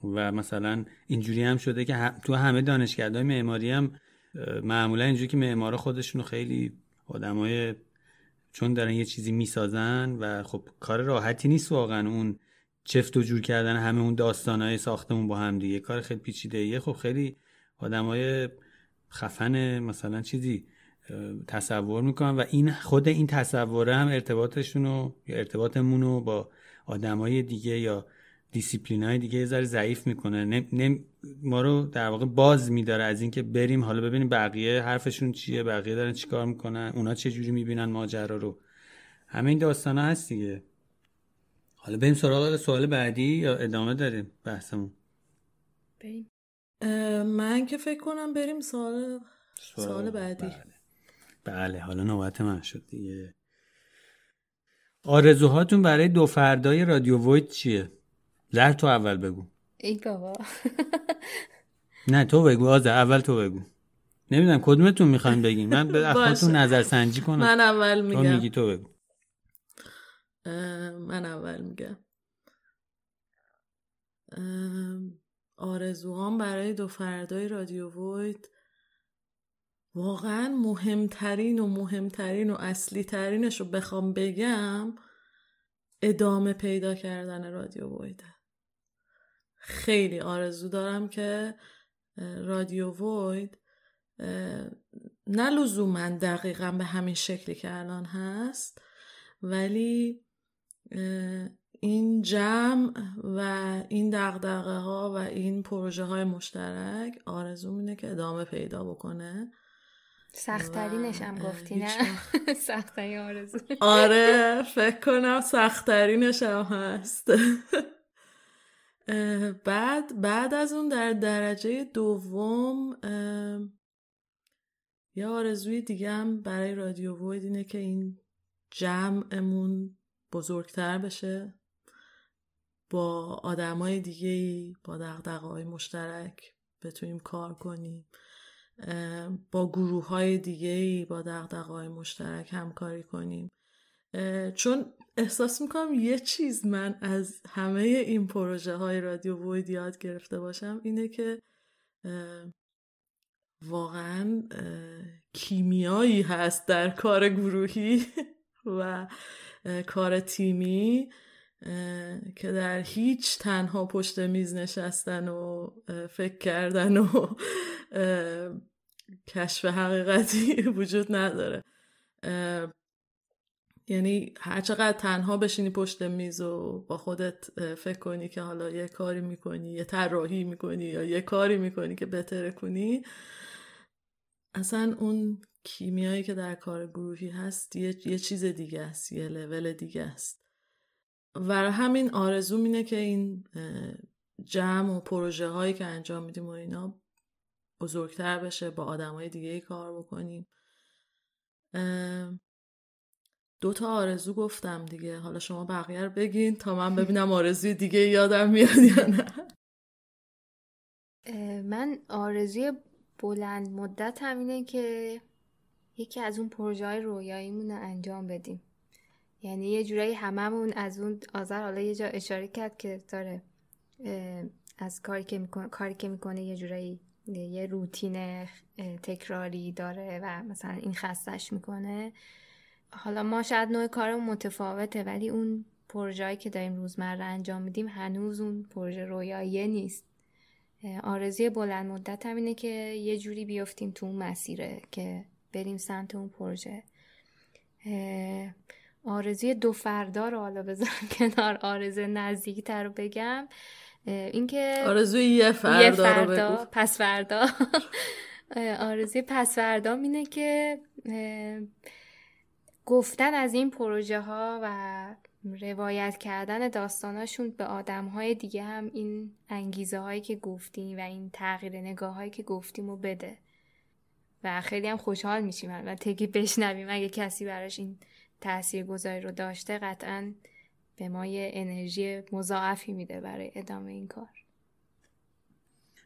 و مثلا اینجوری هم شده که تو همه دانشگاه‌های معماری هم معمولا اینجوری که معمارا خودشونو خیلی آدمای چون دارن یه چیزی می‌سازن و خب کار راحتی نیست واقعا اون چفت و جور کردن همه اون داستانهای ساختمون با هم دیگه. کار خیلی پیچیده ایه. خب خیلی آدمای خفن مثلا چیزی تصور می‌کنن و این خود این تصوره هم ارتباطشون رو یا ارتباطمون رو با آدمای دیگه یا دیسیپلین های دیگه یه ذره ضعیف می‌کنه. ما رو در واقع باز میداره از اینکه بریم حالا ببینیم بقیه حرفشون چیه بقیه دارن چیکار می‌کنن اونا چه جوری می‌بینن ماجرا رو. همه این داستان ها هست دیگه. حالا بریم سراغ سوال بعدی یا ادامه داریم بحثمون؟ بریم. من که فکر کنم بریم سوال سوال بعدی. بله. بله حالا نوبت من شد دیگه. آرزوهاتون برای دو فردای رادیو وید چیه؟ زر تو اول بگو. ای بابا. نه تو بگو آزه اول تو بگو. نمی‌دونم کدومتون می‌خواین بگین؟ من به [LAUGHS] خودتون نظر سنجی کنم. من اول میگم. تو میگی تو بگو. من اول میگم. آرزوهام برای دو فردای رادیو وید واقعا مهمترین و مهمترین و اصلی ترینش رو بخوام بگم ادامه پیدا کردن رادیو ویده خیلی آرزو دارم که رادیو وید نه لزوما دقیقا به همین شکلی که الان هست ولی این جمع و این دقدقه ها و این پروژه های مشترک آرزو اینه که ادامه پیدا بکنه. سختترینش هم گفتی نه؟ [LAUGHS] سختترین آرزو. آره فکر کنم سختترینش هم هست. [LAUGHS] بعد بعد از اون در درجه دوم یه آرزوی دیگه هم برای رادیو وید اینه که این جمعمون بزرگتر بشه. با آدمای دیگه با دقدقه های مشترک بتونیم کار کنیم. با گروه های دیگه با دقدقه های مشترک همکاری کنیم. چون احساس می‌کنم یه چیز من از همه این پروژه های رادیو وید یاد گرفته باشم اینه که واقعا کیمیایی هست در کار گروهی [LAUGHS] و کار تیمی که در هیچ تنها پشت میز نشستن و فکر کردن و کشف حقیقتی [LAUGHS] وجود نداره. یعنی هرچقدر تنها بشینی پشت میز و با خودت فکر کنی که حالا یه کاری می‌کنی یه طراحی می‌کنی یا یه کاری می‌کنی که بهتره کنی اصلا اون کیمیایی که در کار گروهی هست یه, یه چیز دیگه است یه لول دیگه است. و همین آرزو اینه که این جمع و پروژه هایی که انجام میدیم و اینا بزرگتر بشه با آدم های دیگه کار بکنیم. دو تا آرزو گفتم دیگه. حالا شما بقیه رو بگین تا من ببینم آرزوی دیگه یادم میاد یا نه. من آرزوی بلند مدت هم اینه که یکی از اون پروژه های رویاییمون رو انجام بدیم. یعنی یه جورایی هممون از اون آذر حالا یه جا اشاره کرد که داره از کاری که می‌کنه کاری که می‌کنه یه جورایی یه روتین تکراری داره و مثلا این خستش می‌کنه. حالا ما شاید نوع کارمون متفاوته ولی اون پروژه‌ای که داریم روزمره انجام میدیم هنوز اون پروژه رویایی نیست. آرزوی بلند مدت هم اینه که یه جوری بیفتیم تو اون مسیره که بریم سمت اون پروژه. آرزوی دو فردا رو حالا بذارم [LAUGHS] کنار آرزو نزدیکی تر رو بگم. اینکه آرزوی یه فردا, یه فردا پس فردا. [LAUGHS] آرزوی پس فردا اینه که گفتن از این پروژه ها و روایت کردن داستاناشون به آدم های دیگه هم این انگیزه هایی که گفتیم و این تغییر نگاه هایی که گفتیم رو بده. و خیلی هم خوشحال میشیم و تگی بشنویم. اگه کسی براش این تأثیر گذاری رو داشته قطعا به ما یه انرژی مضاعفی میده برای ادامه این کار.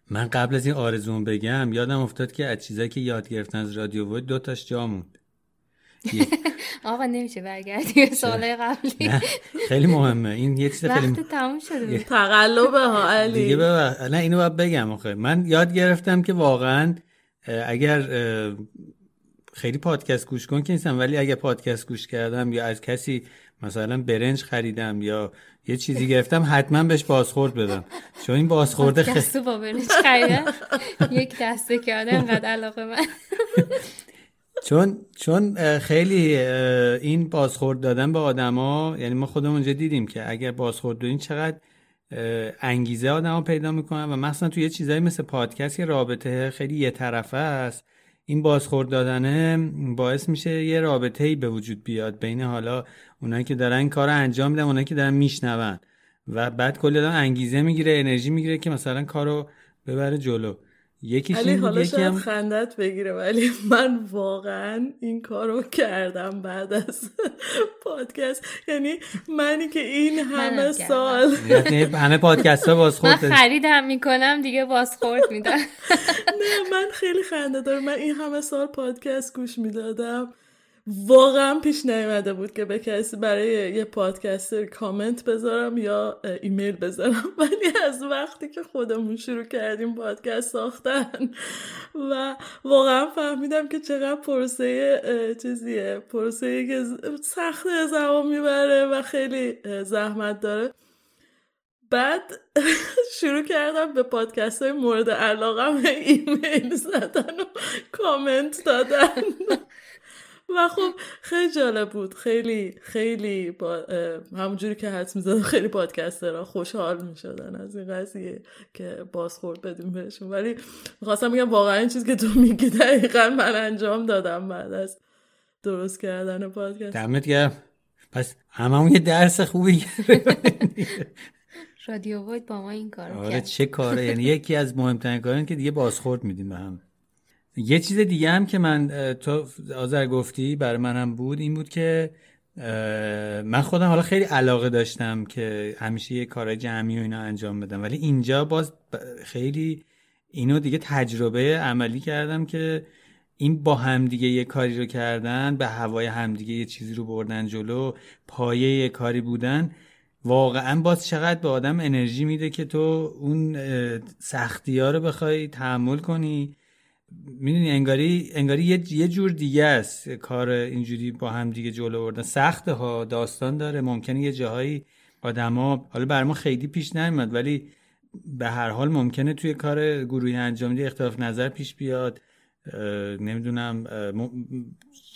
من قبل از این آرزوم بگم یادم افتاد که از چیزایی که یاد گرفتن از رادیو بود دو تاش جا [LAUGHS] آقا نمیشه برگردی به سال قبلی. خیلی مهمه. این یه چیز خیلی وقت تموم شده تقلبه ها علی. دیگه نه اینو باید بگم آخه. من یاد گرفتم که واقعا اگر خیلی پادکست گوش کن که نیستم ولی اگر پادکست گوش کردم یا از کسی مثلا برنج خریدم یا یه چیزی گرفتم حتما بهش بازخورد بدم. چون این بازخورده خیلی با برنج خریدم یک دسته کرده انقدر علاقه من. [LAUGHS] چون چون خیلی این بازخورد دادن به آدما یعنی ما خودمون اونجا دیدیم که اگر بازخورد دادین چقدر انگیزه آدما پیدا می‌کنن و مثلا توی یه چیزایی مثل پادکست یه رابطه خیلی یه طرفه است این بازخورد دادنه باعث میشه یه رابطه ای به وجود بیاد بین حالا اونایی که دارن این کار انجام میدن اونایی که دارن میشنون. و بعد کلی آدم انگیزه می‌گیره انرژی می‌گیره که مثلا کارو ببره جلو. یکی علی حالا شاید هم... خندت بگیره ولی من واقعا این کارو کردم بعد از [LAUGHS] پادکست. یعنی منی که این همه سال یعنی همه پادکست ها بازخورد من خریدم می‌کنم دیگه بازخورد میدم. [LAUGHS] نه من خیلی خنده دارم. من این همه سال پادکست گوش می‌دادم. واقعا پیش نیومده بود که به کسی برای یه پادکستر کامنت بذارم یا ایمیل بذارم. [LAUGHS] ولی از وقتی که خودمون شروع کردیم پادکست ساختن و واقعا فهمیدم که چقدر پروسه چیزیه. پروسه که سخت زمان می‌بره و خیلی زحمت داره. بعد [LAUGHS] شروع کردم به پادکست های مورد علاقه ایمیل زدن و کامنت دادن. [LAUGHS] و خب خیلی جالب بود. خیلی خیلی با همونجوری که حدس می‌زدم خیلی پادکسترها خوشحال می‌شدن از این قضیه که بازخورد بدیم بهشون. ولی می‌خواستم بگم واقعا این چیز که تو میگی دقیقا من انجام دادم بعد از درست کردن پادکست. دمت گرم. پس هممون یه درس خوبی رادیو وید با ما این کار آره چه کاره. یعنی یکی از مهمترین کارن که دیگه بازخورد میدیم به هم. یه چیز دیگه هم که من تو آذر گفتی برای منم بود این بود که من خودم حالا خیلی علاقه داشتم که همیشه یه کارهای جمعی و اینا انجام بدم. ولی اینجا باز خیلی اینو دیگه تجربه عملی کردم که این با همدیگه یه کاری رو کردن به هوای همدیگه یه چیزی رو بردن جلو پایه یه کاری بودن. واقعا باز چقدر به آدم انرژی میده که تو اون سختی ها رو بخوای تحمل کنی. می‌دونی انگاری انگاری یه, یه جور دیگه است کار اینجوری با هم دیگه جلو بردن سخته ها داستان داره ممکنه یه جاهایی آدما حالا بر ما خیلی پیش نمیاد ولی به هر حال ممکنه توی کار گروهی انجام دی اختلاف نظر پیش بیاد. نمی‌دونم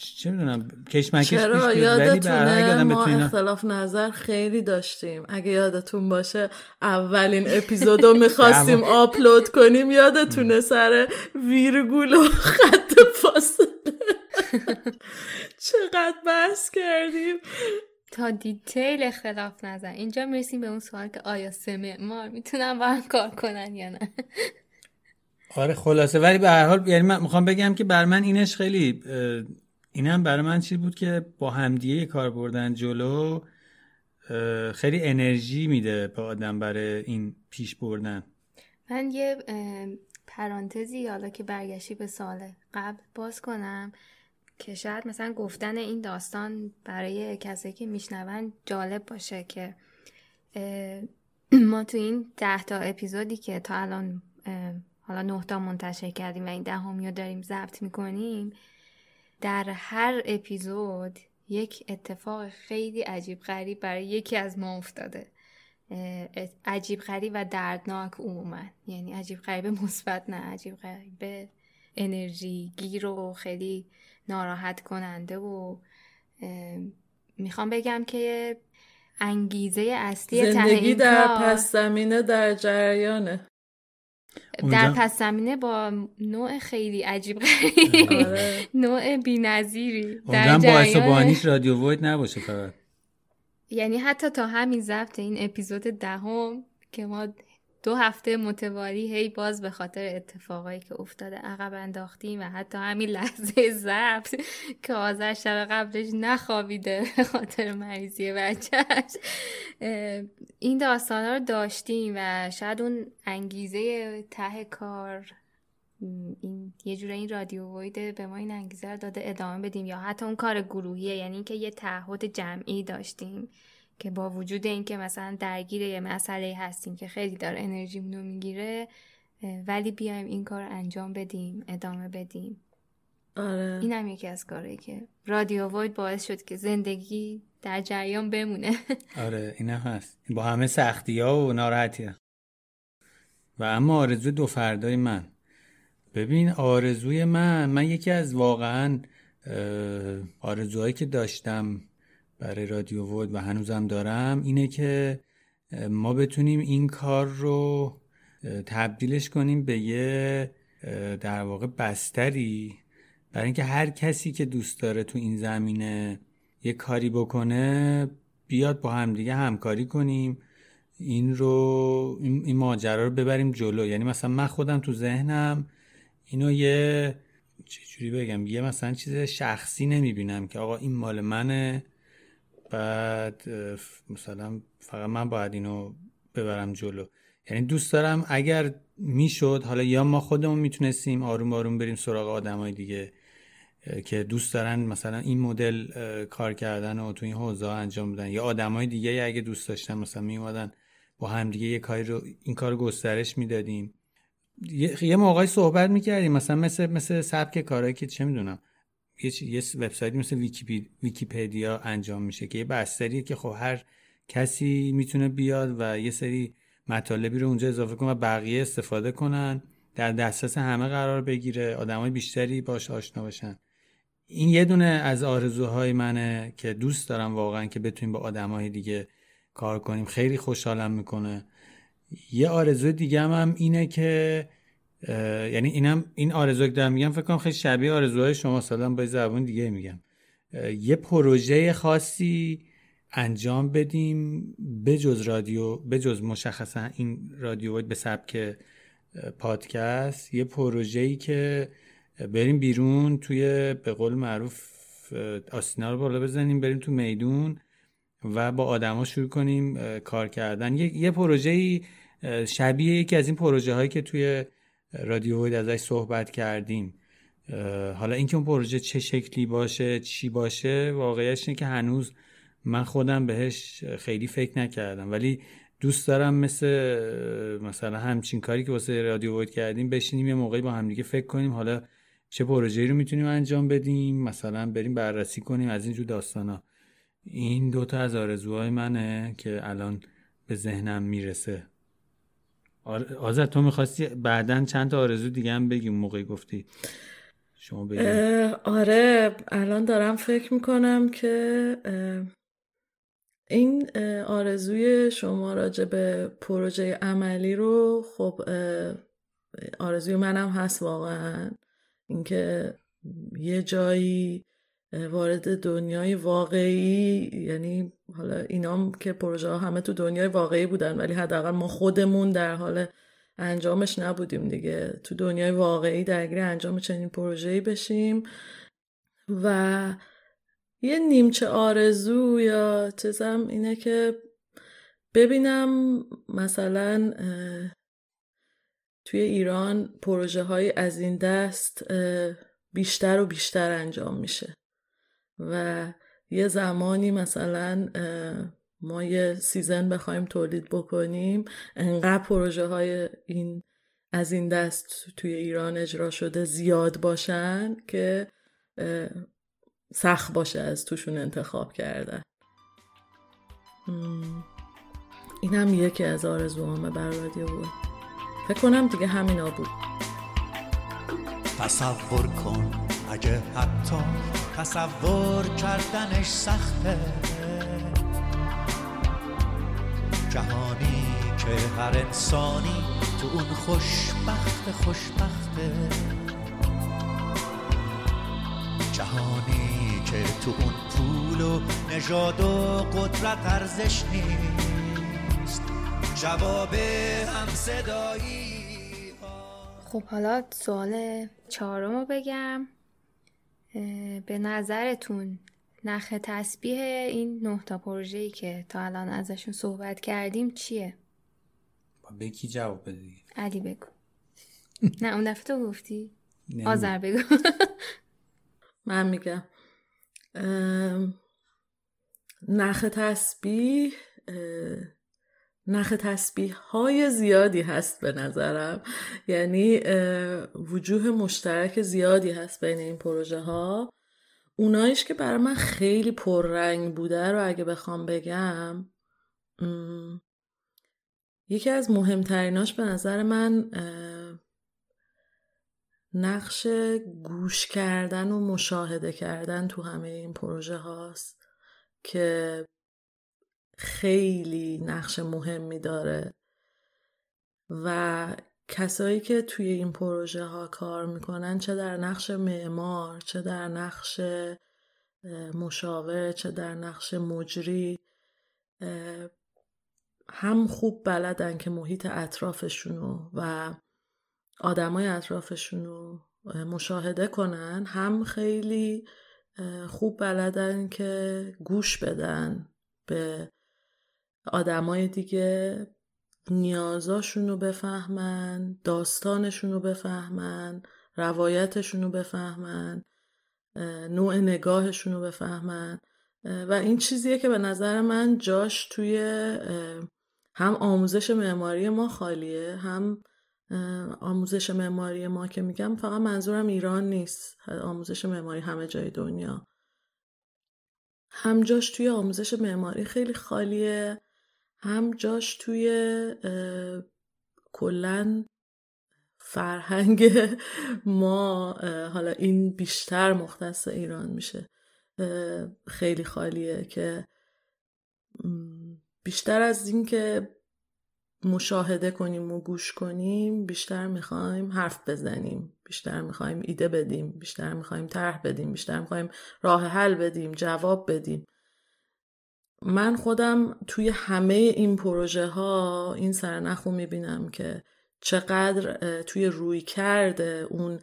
چه می‌دونم کشمکش چرا؟ یادتونه ما اختلاف نظر خیلی داشتیم. اگه یادتون باشه اولین اپیزودو می‌خواستیم آپلود کنیم. یادتونه سر ویرگول و خط فاصله؟ چقدر بحث کردیم. تا دیتیل اختلاف نظر. اینجا می‌رسیم به اون سوال که آیا سه معمار می‌تونن با هم کار کنن یا نه؟ آره خلاصه. ولی به هر حال یعنی من می‌خوام بگم که بر من اینش خیلی اینم برای من چی بود که با همدیگه کار بردن جلو خیلی انرژی میده به آدم برای این پیش بردن. من یه پرانتزی حالا که برگشتی به سال قبل باز کنم که شاید مثلا گفتن این داستان برای کسایی که میشنون جالب باشه که ما تو این ده تا اپیزودی که تا الان حالا نه تا منتشر کردیم و این دهمی رو داریم ضبط می‌کنیم در هر اپیزود یک اتفاق خیلی عجیب غریب برای یکی از ما افتاده. عجیب غریب و دردناک عموما. یعنی عجیب غریب مثبت نه عجیب غریب انرژی گیر و خیلی ناراحت کننده و می‌خوام بگم که انگیزه اصلی زندگی در پس زمینه در جریانه. در پس زمینه با نوع خیلی عجیب آره. [LAUGHS] نوع بی‌نظیری. در بانیش رادیو وید نباشه فقط. یعنی حتی تا همین ضبط این اپیزود دهم که ما دو هفته متوالی هی باز به خاطر اتفاقایی که افتاده عقب انداختیم و حتی همین لحظه ضبط که آذر شب قبلش نخوابیده به خاطر مریضی بچهش این داستان رو داشتیم و شاید اون انگیزه ته کار این یه جوره این رادیو وید به ما این انگیزه داده ادامه بدیم یا حتی اون کار گروهیه یعنی اینکه یه تعهد جمعی داشتیم. که با وجود اینکه مثلا درگیر یه مسئله هستیم که خیلی داره انرژیمون رو می‌گیره ولی بیایم این کار انجام بدیم ادامه بدیم. آره. این هم یکی از کارهایی که رادیو وید باعث شد که زندگی در جریان بمونه. [LAUGHS] آره این هست. با همه سختی ها و ناراحتی ها. و اما آرزو دو فردای من. ببین آرزوی من من یکی از واقعا آرزوهایی که داشتم برای رادیو وود و هنوزم دارم اینه که ما بتونیم این کار رو تبدیلش کنیم به یه در واقع بستری. برای اینکه هر کسی که دوست داره تو این زمینه یه کاری بکنه بیاد با همدیگه همکاری کنیم. این رو این ماجرا رو ببریم جلو. یعنی مثلا من خودم تو ذهنم اینو یه چجوری بگم یه مثلا چیز شخصی نمی‌بینم که آقا این مال منه. بعد مثلا فقط من باید اینو ببرم جلو. یعنی دوست دارم اگر می‌شد حالا یا ما خودمون می‌تونستیم آروم آروم بریم سراغ آدمای دیگه که دوست دارن مثلا این مدل کار کردن و تو این حوزه انجام بدن. یا آدمای دیگه اگه دوست داشتن مثلا میومدن با هم دیگه یه کاری رو این کار گسترش می‌دادیم. یه موقعی صحبت می‌کردیم مثلا مثل مثل سبک کارهایی که چه می‌دونم. یه یه وبسایتی مثل ویکیپدیا انجام میشه که یه بستریه که خب هر کسی می‌تونه بیاد و یه سری مطالبی رو اونجا اضافه کنه و بقیه استفاده کنن در دسترس همه قرار بگیره آدمای بیشتری باش آشنا باشن این یه دونه از آرزوهای منه که دوست دارم واقعا که بتونیم با آدمای دیگه کار کنیم. خیلی خوشحالم می‌کنه. یه آرزو دیگه هم, اینه که یعنی اینم این آرزو که دارم میگم فکر کنم خیلی شبیه آرزوهای شما سالم با زبان دیگه میگم. یه پروژه خاصی انجام بدیم بجز رادیو بجز مشخصا این رادیو به سبک پادکست. یه پروژه‌ای که بریم بیرون توی به قول معروف آسینا رو بالا بزنیم بریم تو میدون و با آدما شروع کنیم کار کردن. یه, یه پروژه شبیه یکی از این پروژه هایی که توی رادیو ازش صحبت کردیم. حالا اینکه اون پروژه چه شکلی باشه چی باشه واقعیش اینه که هنوز من خودم بهش خیلی فکر نکردم. ولی دوست دارم مثل مثلا همچین کاری که واسه رادیو وید کردیم بشینیم یه موقعی با همدیگه فکر کنیم حالا چه پروژه‌ای رو می‌تونیم انجام بدیم مثلا بریم بررسی کنیم از اینجور داستانا. این دوتا از آرزوهای منه که الان به ذهنم می‌رسه. آزاد تو می‌خواستی بعدا چند تا آرزو دیگه هم بگیم موقعی گفتی؟ شما آره الان دارم فکر می‌کنم که این آرزوی شما راجع به پروژه عملی رو خب آرزوی منم هست واقعا. اینکه یه جایی وارد دنیای واقعی یعنی حالا اینام که پروژه ها همه تو دنیای واقعی بودن ولی حداقل ما خودمون در حال انجامش نبودیم دیگه. تو دنیای واقعی درگیر انجام چنین پروژه‌ای بشیم و یه نیمچه آرزو یا چیزم اینه که ببینم مثلا توی ایران پروژه های از این دست بیشتر و بیشتر انجام میشه. و یه زمانی مثلا ما یه سیزن بخوایم تولید بکنیم انقدر پروژه های این از این دست توی ایران اجرا شده زیاد باشن که سخت باشه از توشون انتخاب کردن. این هم یکی از آرزوهامه بر رادیو بود. فکر کنم دیگه همینا بود. تصور کن اگه حتی تصور کردنش سخته. جهانی که هر انسانی تو اون خوشبخت خوشبخته. جهانی که تو اون پول و نژاد و قدرت ارزش نیست. جواب هم صدایی خب حالا سوال چهارم رو بگم. به نظرتون نخ تسبیح این نه تا پروژه‌ای که تا الان ازشون صحبت کردیم چیه؟ به کی جواب بدی؟ علی بگو. [LAUGHS] نه اون دفعه تو گفتی. آذر بگو. [LAUGHS] من میگم. نخ تسبیح نخ تسبیح های زیادی هست به نظرم. یعنی وجوه مشترک زیادی هست بین این پروژه ها اونایش که برای من خیلی پررنگ بوده رو اگه بخوام بگم یکی از مهمتریناش به نظر من نقش گوش کردن و مشاهده کردن تو همه این پروژه هاست که خیلی نقش مهمی داره و کسایی که توی این پروژه ها کار می‌کنن چه در نقش معمار چه در نقش مشاور چه در نقش مجری هم خوب بلدن که محیط اطرافشونو و آدمای اطرافشونو مشاهده کنن هم خیلی خوب بلدن که گوش بدن به آدمای دیگه نیازاشون رو بفهمن داستانشون رو بفهمن روایتشون رو بفهمن نوع نگاهشون رو بفهمن و این چیزیه که به نظر من جاش توی هم آموزش معماری ما خالیه هم آموزش معماری ما که میگم فقط منظورم ایران نیست آموزش معماری همه جای دنیا. هم جاش توی آموزش معماری خیلی خالیه. هم جاش توی کلا فرهنگ ما حالا این بیشتر مختص ایران میشه. خیلی خالیه که بیشتر از اینکه مشاهده کنیم و گوش کنیم بیشتر می‌خوایم حرف بزنیم. بیشتر می‌خوایم ایده بدیم بیشتر می‌خوایم طرح بدیم بیشتر می‌خوایم راه حل بدیم جواب بدیم. من خودم توی همه این پروژه ها این سرنخ رو می‌بینم که چقدر توی روی کرده اون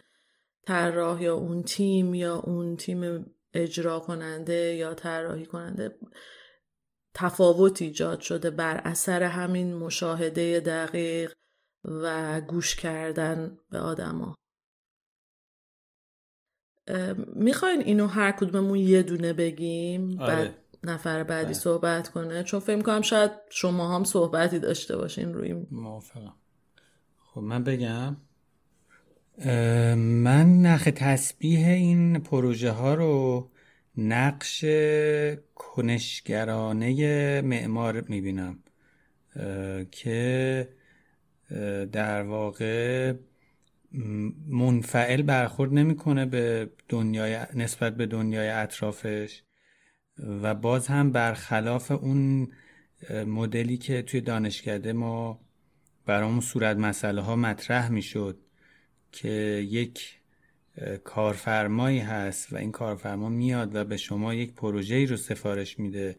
طراح یا اون تیم یا اون تیم اجرا کننده یا طراحی کننده تفاوت ایجاد شده بر اثر همین مشاهده دقیق و گوش کردن به آدما می‌خواین اینو هر کدوممون یه دونه بگیم آره. بعد نفر بعدی بله. صحبت کنه. چون فکر کنم شاید شما هم صحبتی داشته باشین روی موافقم. خب من بگم. من نخ تسبیح این پروژه ها رو نقش کنشگرانه معمار می‌بینم که در واقع منفعل برخورد نمی‌کنه به دنیای نسبت به دنیای اطرافش. و باز هم برخلاف اون مدلی که توی دانشکده ما برامون صورت مسئله ها مطرح می‌شد که یک کارفرمایی هست و این کارفرما میاد و به شما یک پروژه رو سفارش میده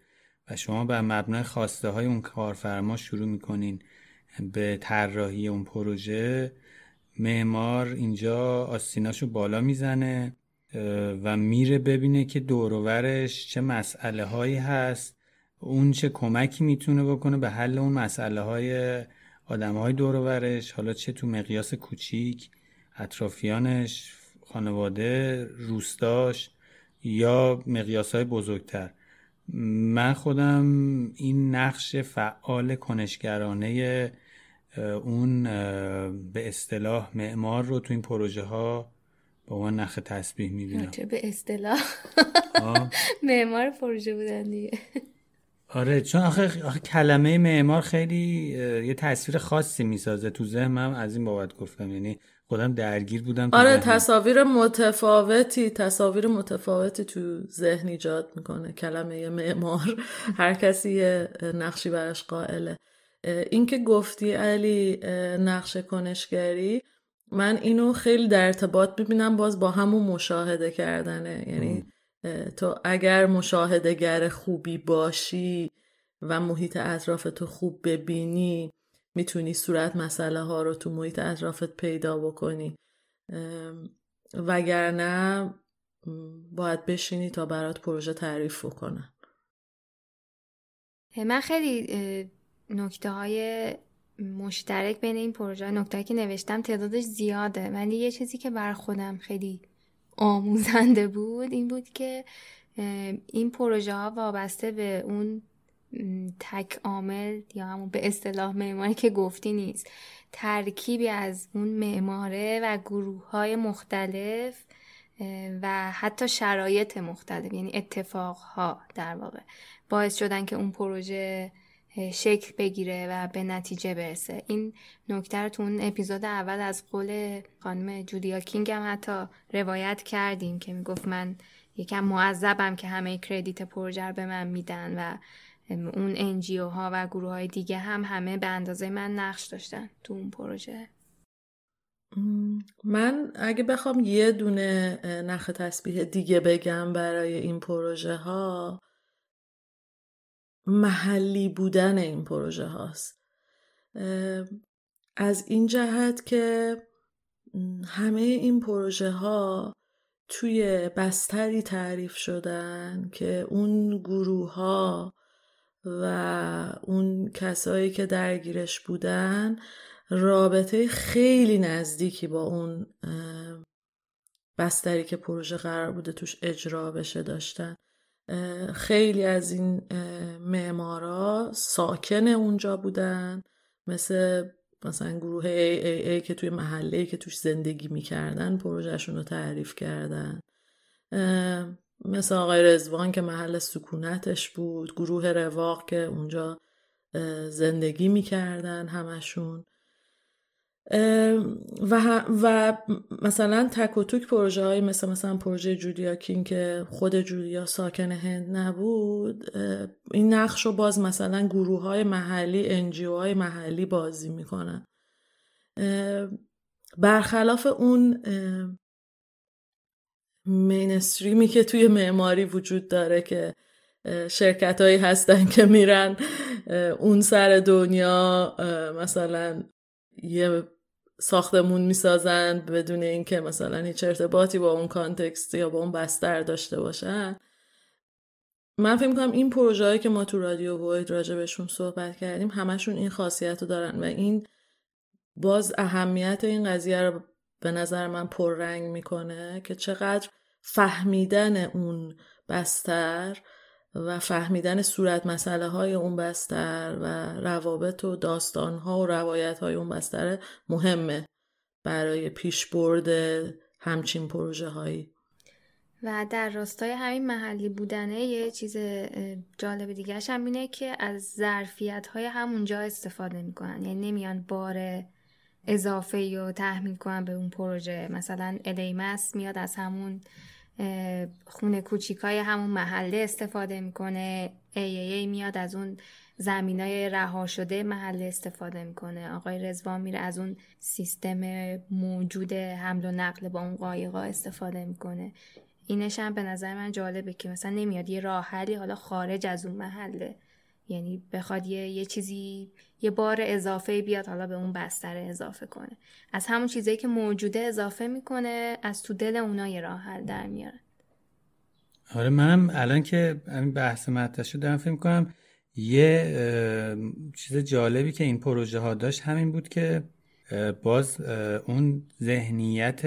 و شما بر مبنای خواسته های اون کارفرما شروع می‌کنین به طراحی اون پروژه معمار اینجا آستیناشو بالا می‌زنه. و میره ببینه که دوروورش چه مسئله هایی هست. اون چه کمکی می‌تونه بکنه به حل اون مسئله های آدم های دوروورش حالا چه تو مقیاس کوچیک اطرافیانش خانواده روستاش یا مقیاس های بزرگتر. من خودم این نقش فعال کنشگرانه اون به اصطلاح معمار رو تو این پروژه ها با عنوان نخ تسبیح می‌بینم. چه به اصطلاح. [LAUGHS] معمار پروژه بودن دیگه. آره چون آخه, آخه کلمه معمار خیلی یه تصویر خاصی می‌سازه. تو ذهنم از این بابت گفتم. یعنی خودم درگیر بودم آره تصاویر متفاوتی تصاویر متفاوتی تو ذهن ایجاد می‌کنه. کلمه معمار. [LAUGHS] هر کسی یه نقشی براش قائله. اینکه گفتی علی نقش کنشگری من اینو خیلی در ارتباط می‌بینم باز با همون مشاهده کردنه. یعنی تو اگر مشاهدهگر خوبی باشی و محیط اطراف تو خوب ببینی می‌تونی صورت مسئله ها رو تو محیط اطرافت پیدا بکنی. وگرنه باید بشینی تا برات پروژه تعریف بکنن. من خیلی نکته های مشترک بین این پروژه نکته که نوشتم تعدادش زیاده. ولی یه چیزی که بر خودم خیلی آموزنده بود این بود که این پروژه ها وابسته به اون تک عامل یا همون به اصطلاح معماری که گفتی نیست. ترکیبی از اون معماره و گروه های مختلف و حتی شرایط مختلف یعنی اتفاق ها در واقع باعث شدن که اون پروژه شکل بگیره و به نتیجه برسه. این نکته تو اون اپیزود اول از قول خانم جودیا کینگ هم حتی روایت کردیم که می‌گفت من یکم معذبم که همه کردیت پروژه رو به من میدن و اون انجیو ها و گروه های دیگه هم همه به اندازه من نقش داشتن تو اون پروژه. من اگه بخوام یه دونه نخ تسبیح دیگه بگم برای این پروژه ها محلی بودن این پروژه هاست. از این جهت که همه این پروژه ها توی بستری تعریف شدن که اون گروه ها و اون کسایی که درگیرش بودن رابطه خیلی نزدیکی با اون بستری که پروژه قرار بوده توش اجرا بشه داشتن. خیلی از این معمارا ساکن اونجا بودن. مثل مثلا گروه ای ای ای که توی محله که توش زندگی می‌کردن پروژهشون رو تعریف کردن. مثل آقای رزوان که محل سکونتش بود گروه رواق که اونجا زندگی می‌کردن همشون. و, و مثلا تک و توک پروژه های مثل مثلا پروژه جودیا کین که خود جودیا ساکن هند نبود این نقش رو باز مثلا گروه های محلی انجیو های محلی بازی می‌کنن. برخلاف اون مینستریمی که توی معماری وجود داره که شرکت هایی هستن که میرن اون سر دنیا مثلا یه ساختمون می‌سازن بدون اینکه مثلا هیچ ارتباطی با اون کانتکست یا با اون بستر داشته باشن. من فکر می‌کنم این پروژه که ما تو رادیو وید راجع بهشون صحبت کردیم همشون این خاصیت رو دارن و این باز اهمیت این قضیه رو به نظر من پررنگ می‌کنه که چقدر فهمیدن اون بستر و فهمیدن صورت مسئله های اون بستر و روابط و داستان ها و روایت های اون بستر مهمه برای پیشبرد همچین پروژه هایی و در راستای همین محلی بودنه یه چیز جالب دیگه هم اینه که از ظرفیت های همونجا استفاده می‌کنن. یعنی نمیان بار اضافه رو تحمیل کنن به اون پروژه. مثلا الیمس میاد از همون خونه کوچیکای همون محله استفاده می‌کنه. ای, ای, ای میاد از اون زمینای رها شده محله استفاده می‌کنه. آقای رزوان میره از اون سیستم موجود حمل و نقل با اون قایقا استفاده می‌کنه. اینش هم به نظر من جالبه که مثلا نمیاد یه راه حلی حالا خارج از اون محله. یعنی بخواد یه, یه چیزی یه بار اضافه بیاد حالا به اون بستر اضافه کنه. از همون چیزایی که موجوده اضافه می‌کنه از تو دل اونا یه راه حل در میاره. آره منم الان که همین بحث مطرح شد دارم فکر کنم یه چیز جالبی که این پروژه ها داشت همین بود که باز اون ذهنیت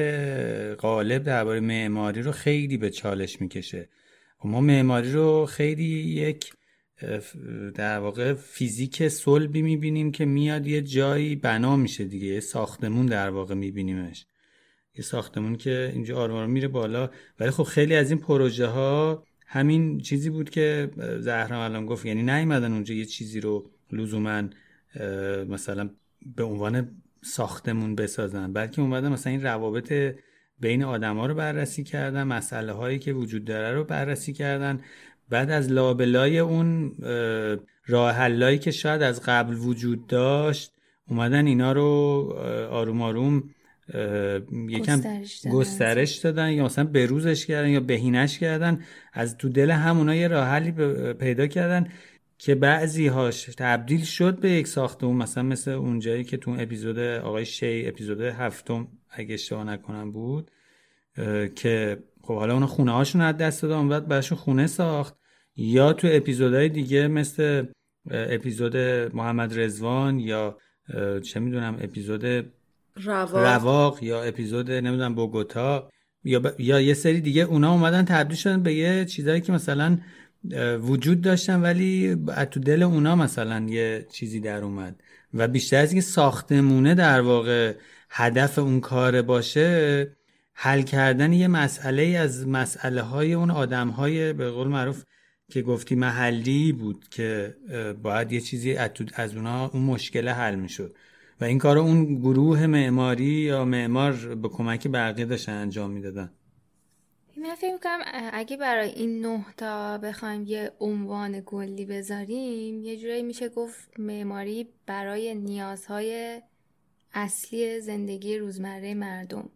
غالب درباره معماری رو خیلی به چالش می‌کشه. ما معماری رو خیلی یک در واقع فیزیک صلبی می‌بینیم که میاد یه جایی بنا میشه دیگه یه ساختمون در واقع میبینیمش. یه ساختمون که اینجا آروم میره بالا. ولی خب خیلی از این پروژه ها همین چیزی بود که زهرا الان گفت. یعنی نیومدن اونجا یه چیزی رو لزوما مثلا به عنوان ساختمون بسازن. بلکه اومدن مثلا این روابط بین آدما رو بررسی کردن مسئله هایی که وجود داره رو بررسی کردن. بعد از لابلای اون راه که شاید از قبل وجود داشت اومدن اینا رو آروم آروم یکم گسترش دادن. یا مثلا بروزش کردن یا بهینش کردن از تو دل همونا یه راه حلی پیدا کردن که بعضی هاش تبدیل شد به یک ساختمون مثلا مثل اونجایی که تو اپیزود آقای شی اپیزود هفتم اگه اشتباه نکنم بود که خب حالا اونا خونه هاشون از دست دادن بعد براشون خونه ساخت یا تو اپیزودهای دیگه مثل اپیزود محمد رزوان یا چه می‌دونم اپیزود رواق, رواق یا اپیزود نمی‌دونم بوگوتا یا, یا یه سری دیگه. اونا اومدن تبدیل شدن به یه چیزایی که مثلا وجود داشتن ولی تو دل اونا مثلا یه چیزی در اومد. و بیشتر از اینکه ساختمونه در واقع هدف اون کار باشه حل کردن یه مسئله از مسئله های اون آدم های به قول معروف که گفتی محلی بود که باید یه چیزی از اونها اون مشکل حل می‌شد. و این کار اون گروه معماری یا معمار به کمک بقیه داشتن انجام می‌دادن. من فکر می‌کنم اگه برای این نه تا بخوایم یه عنوان گلی بذاریم یه جورایی میشه گفت معماری برای نیازهای اصلی زندگی روزمره مردم.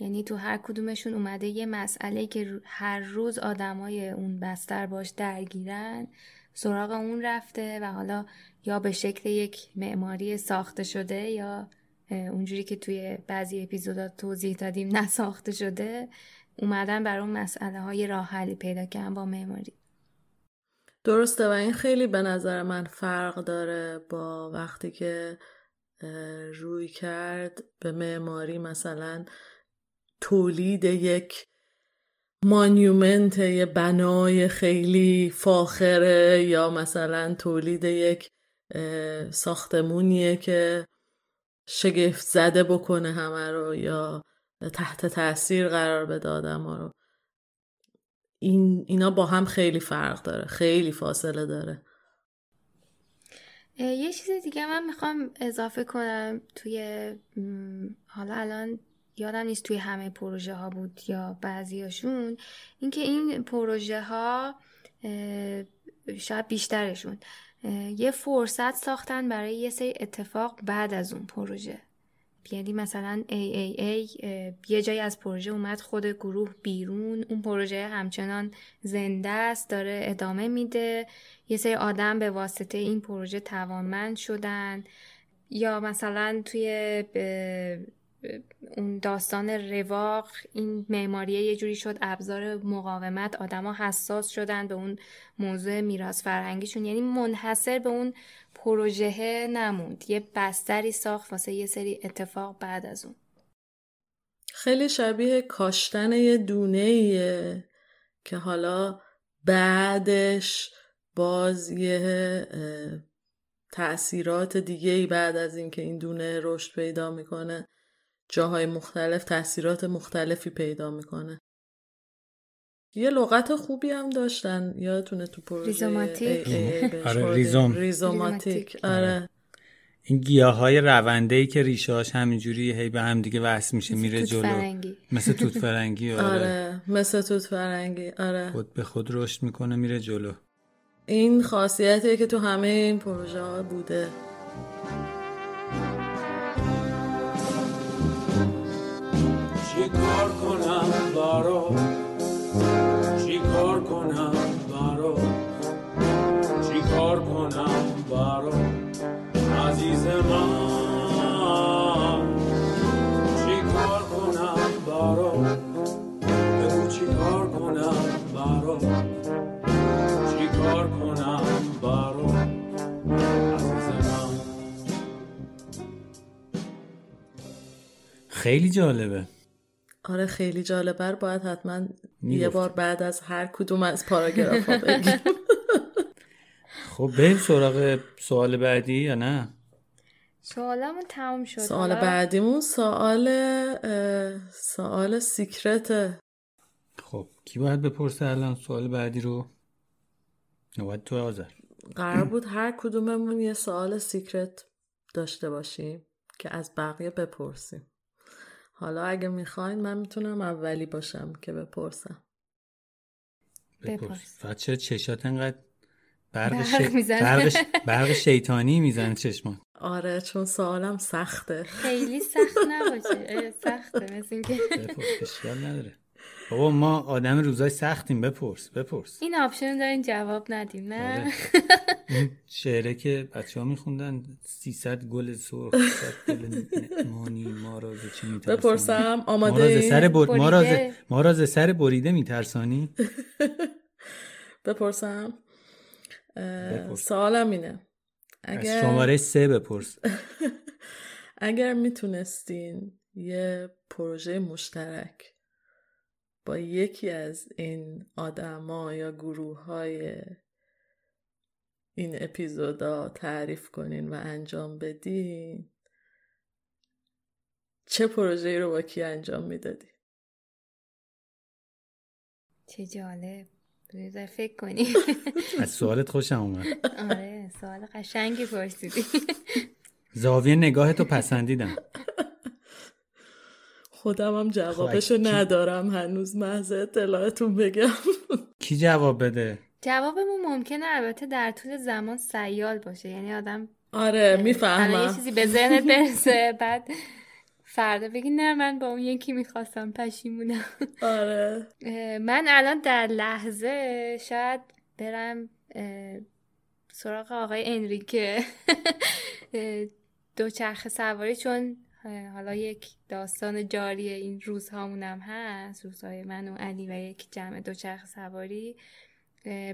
یعنی تو هر کدومشون اومده یه مسئله که هر روز آدمای اون بستر باش درگیرن سراغ اون رفته و حالا یا به شکل یک معماری ساخته شده یا اونجوری که توی بعضی اپیزودات توضیح دادیم [LAUGHS] نساخته شده اومدن بر اون مسئله های راه حلی پیدا کردن با معماری. درسته و این خیلی به نظر من فرق داره با وقتی که روی کرد به معماری مثلا تولید یک مانیومنت یه بنای خیلی فاخره یا مثلا تولید یک ساختمونیه که شگفت زده بکنه همه رو یا تحت تاثیر قرار بده آدم رو. این اینا با هم خیلی فرق داره خیلی فاصله داره. یه چیز دیگه من می‌خوام اضافه کنم توی حالا الان یادم نیست توی همه پروژه ها بود یا بعضیاشون. اینکه این پروژه ها شاید بیشترشون یه فرصت ساختن برای یه سری اتفاق بعد از اون پروژه. یعنی مثلا AAA یه جایی از پروژه اومد خود گروه بیرون اون پروژه همچنان زنده است داره ادامه میده. یه سری آدم به واسطه این پروژه توانمند شدن. یا مثلا توی اون داستان رواق این معماری یه جوری شد ابزار مقاومت آدما حساس شدن به اون موضوع میراث فرهنگیشون. یعنی منحصر به اون پروژه نموند. یه بستری ساخت واسه یه سری اتفاق بعد از اون. خیلی شبیه کاشتن یه دونه ایه که حالا بعدش باز یه تأثیرات دیگه ای بعد از اینکه این دونه رشد پیدا می‌کنه. جاهای مختلف تاثیرات مختلفی پیدا می‌کنه. یه لغت خوبی هم داشتن. یادتونه تو پروژه ریزوماتیک؟ آره ریزوم. ریزوماتیک. آره. این گیاه های رونده ای که ریشاش همینجوری هی به هم دیگه وصل میشه میره جلو. فرنگی. مثل توت [LAUGHS] فرنگی آره. آره مثل توت فرنگی آره. خود به خود رشد می‌کنه میره جلو. این خاصیتیه که تو همه این پروژه ها بوده. چیکار کنم برا؟ چیکار کنم برا؟ چیکار کنم برا؟ عزیز من چیکار کنم برا؟ بگو چیکار کنم برا؟ چیکار کنم برا؟ خیلی جالبه. آره خیلی جالبه. باید حتما یه بار بعد از هر کدوم از پاراگراف ها بگیم. [LAUGHS] خب بریم سراغ سوال بعدی یا نه؟ سوالمون تموم شد. سوال بعدیمون سوال سوال سیکرته. خب کی باید بپرسه الان سوال بعدی رو؟ نوبت تو آذر قرار بود هر کدوممون یه سوال سیکرت داشته باشیم که از بقیه بپرسیم. حالا اگه می‌خواین من می‌تونم اولی باشم که بپرسم. بپرس. فقط چرا چشات انقدر برق, برق ش... می‌زنه. برق, ش... [LAUGHS] برق شیطانی می‌زنه چشمان. آره چون سوالم سخته. خیلی سخت نباشه. سخته مثل اینکه بپرس اشکال نداره. بابا ما آدم روزای سختیم بپرس بپرس این option دارین جواب ندیم نه آره. [LAUGHS] شعره که بچه ها میخوندن 300 گل سرخ 100 گل نعمانی ما را ز چه می‌ترسانی؟ بپرسم ما آماده سر بر... ما را ز... بریده. ما سر بریده میترسانی [LAUGHS] بپرسم بپرس. سوالم اینه از شماره سه بپرس [LAUGHS] اگر می‌تونستین یه پروژه مشترک با یکی از این آدما یا گروه های این اپیزودا تعریف کنین و انجام بدین چه پروژه رو با کی انجام می‌دادی؟ چه جالب. بذار فکر کنی. [LAUGHS] از سوالت خوشم اومد. آره سوال قشنگی پرسیدی. زاویه نگاه تو پسندیدم. خودم هم جوابشو ندارم. هنوز محض اطلاعتون بگم. [LAUGHS] کی جواب بده؟ جوابمون ممکنه البته در طول زمان سیال باشه. یعنی آدم آره می‌فهمم. یه چیزی به ذهنت برسه بعد فردا بگی نه من با اون یکی می‌خواستم پشیمونم. آره. من الان در لحظه شاید برم سراغ آقای انریکه. [LAUGHS] دوچرخه سواری چون حالا یک داستان جاری این روزهامونم هست روزهای من و علی و یک جمع دوچرخه سواری.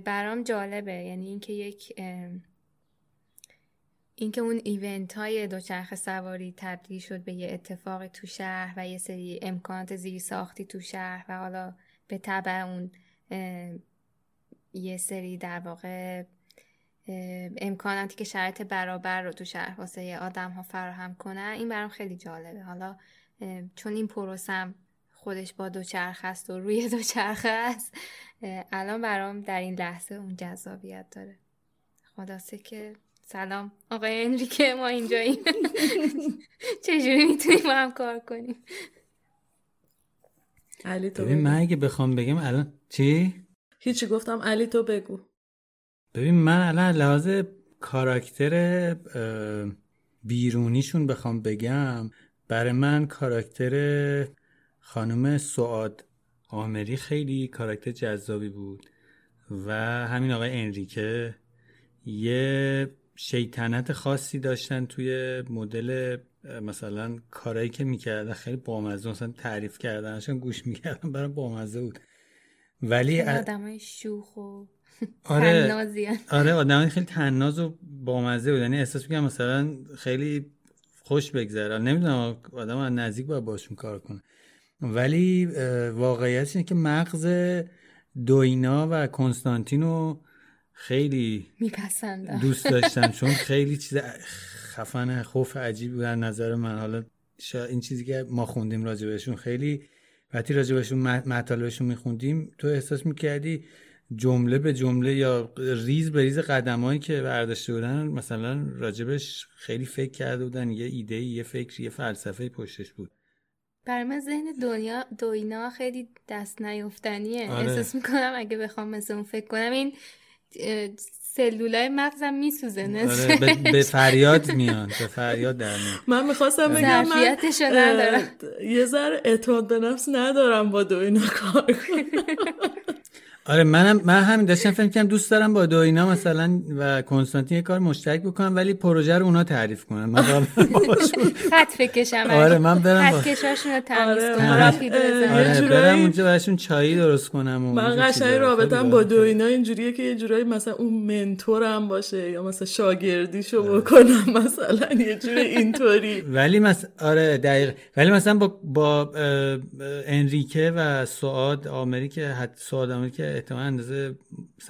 برام جالبه یعنی اینکه یک اینکه اون ایونت های دوچرخه سواری تبدیل شد به یه اتفاق تو شهر و یه سری امکانات زیر ساختی تو شهر و حالا به طبع اون یه سری در واقع امکاناتی که شرط برابر رو تو شهر واسه آدم ها فراهم کنن این برام خیلی جالبه. حالا چون این پروسم خودش با دوچرخ است و روی دوچرخه است الان برام در این لحظه اون جذابیت داره. خلاصه که سلام آقای انریکه ما اینجاییم. [LAUGHS] چجوری می‌تونیم با هم کار کنیم؟ علی تو ببین من اگه بخوام بگم الان چی؟ هیچی گفتم علی تو بگو. ببین من الان لحاظ کاراکتر بیرونیشون بخوام بگم برای من کاراکتر خانم سعاد آمری خیلی کاراکتر جذابی بود و همین آقای انریکه یه شیطنت خاصی داشتن توی مدل مثلا کارایی که می‌کردن خیلی بامزه مثلا تعریف کردنشون گوش می‌کردن برای بامزه بود. ولی آدمای شوخ و [LAUGHS] آره. آره آدمای خیلی تناز و بامزه بود. یعنی احساس می‌کنم مثلا خیلی خوش بگذره. نمی‌دونم آدم از نزدیک باید باشون کار کنه. ولی واقعیت اینه که مغز دوینا و کنستانتینو خیلی میپسندم دوست [LAUGHS] داشتم چون خیلی چیز خفن خوف عجیبی بود. نظر من حالا این چیزی که ما خوندیم راجبشون خیلی وقتی راجبشون مطالبشون میخوندیم تو احساس می‌کردی جمله به جمله یا ریز به ریز قدمایی که برداشته بودن مثلا راجبش خیلی فکر کرده بودن یه ایده یه فکر یه فلسفه پشتش بود. برای من ذهن دنیا دوینا خیلی دست نیفتنیه آره. احساس می‌کنم اگه بخوام مثل اون فکر کنم این سلولای مغزم میسوزه آره به, به فریاد میان به فریاد در میان من می‌خواستم بگم من ندارم. یه ذره اعتماد به نفس ندارم با دو اینا کار کنم. [LAUGHS] آره منم من همین داشتم فکر کنم دوست دارم با دوینا مثلا و کنستانتین یه کار مشترک بکنم ولی پروژه رو اونا تعریف کنن من [LAUGHS] خط بکشم آره من برم. خط کشاشون رو تمیز آره، کنم آره جورایی- برم اونجا براشون چایی درست کنم و من قشنگ. رابطم با راحته. دو اینا اینجوریه که یه جورایی مثلا اون منتورم باشه یا مثلا شاگردیشو بکنم مثلا یه جوری اینطوری [LAUGHS] ولی مثلا آره دقیق ولی مثلا با با انریکه و سعاد آمری که حد سعاد آمری که احتمال اندازه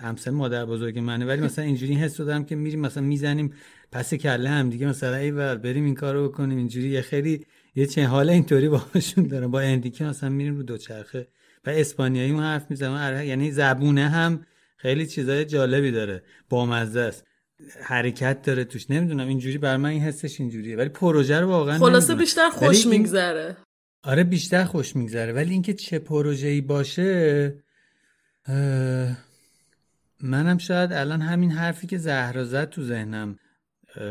همسن مادر بزرگ منه. ولی مثلا اینجوری حس دارم که میریم مثلا می‌زنیم پس کله هم دیگه. مثلا ای ول بریم این کارو بکنیم اینجوری. یه خیلی یه چه حال اینطوری باهاشون دارم. با انریکه مثلا میریم رو دوچرخه. و اسپانیایی اون حرف می‌زنم یعنی زبونه هم خیلی چیزای جالبی داره. بامزه است. حرکت داره توش. نمی‌دونم اینجوری بر من این حسش اینجوریه. ولی پروژه رو واقعا خلاصه. بیشتر خوش میگذره. آره بیشتر خوش میگذره. ولی اینکه چه پروژه‌ای باشه منم شاید الان همین حرفی که زهرا زد تو ذهنم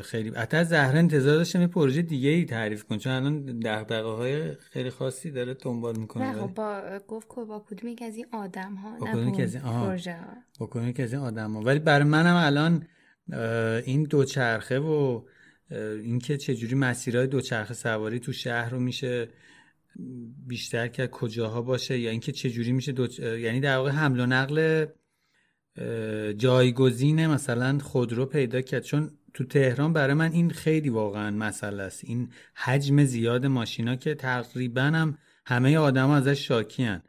خیلی حتی زهرا انتظار داشتم یه پروژه دیگه ای تعریف کن چون الان دغدغه های خیلی خاصی داره دنبال می‌کنه نه خب با گفت که با کدوم یک از این آدم ها با کدوم با یک از این- آها. پروژه ها بکنه که از این آدم ها. ولی برای منم الان این دوچرخه و اینکه چجوری مسیرهای دوچرخه سواری تو شهر رو میشه بیشتر که کجاها باشه یا اینکه چجوری میشه دو... یعنی در واقع حمل و نقل جایگزین مثلا خودرو پیدا کرد. چون تو تهران برای من این خیلی واقعا مسئله است. این حجم زیاد ماشینا که تقریبا هم همه آدم ازش شاکیان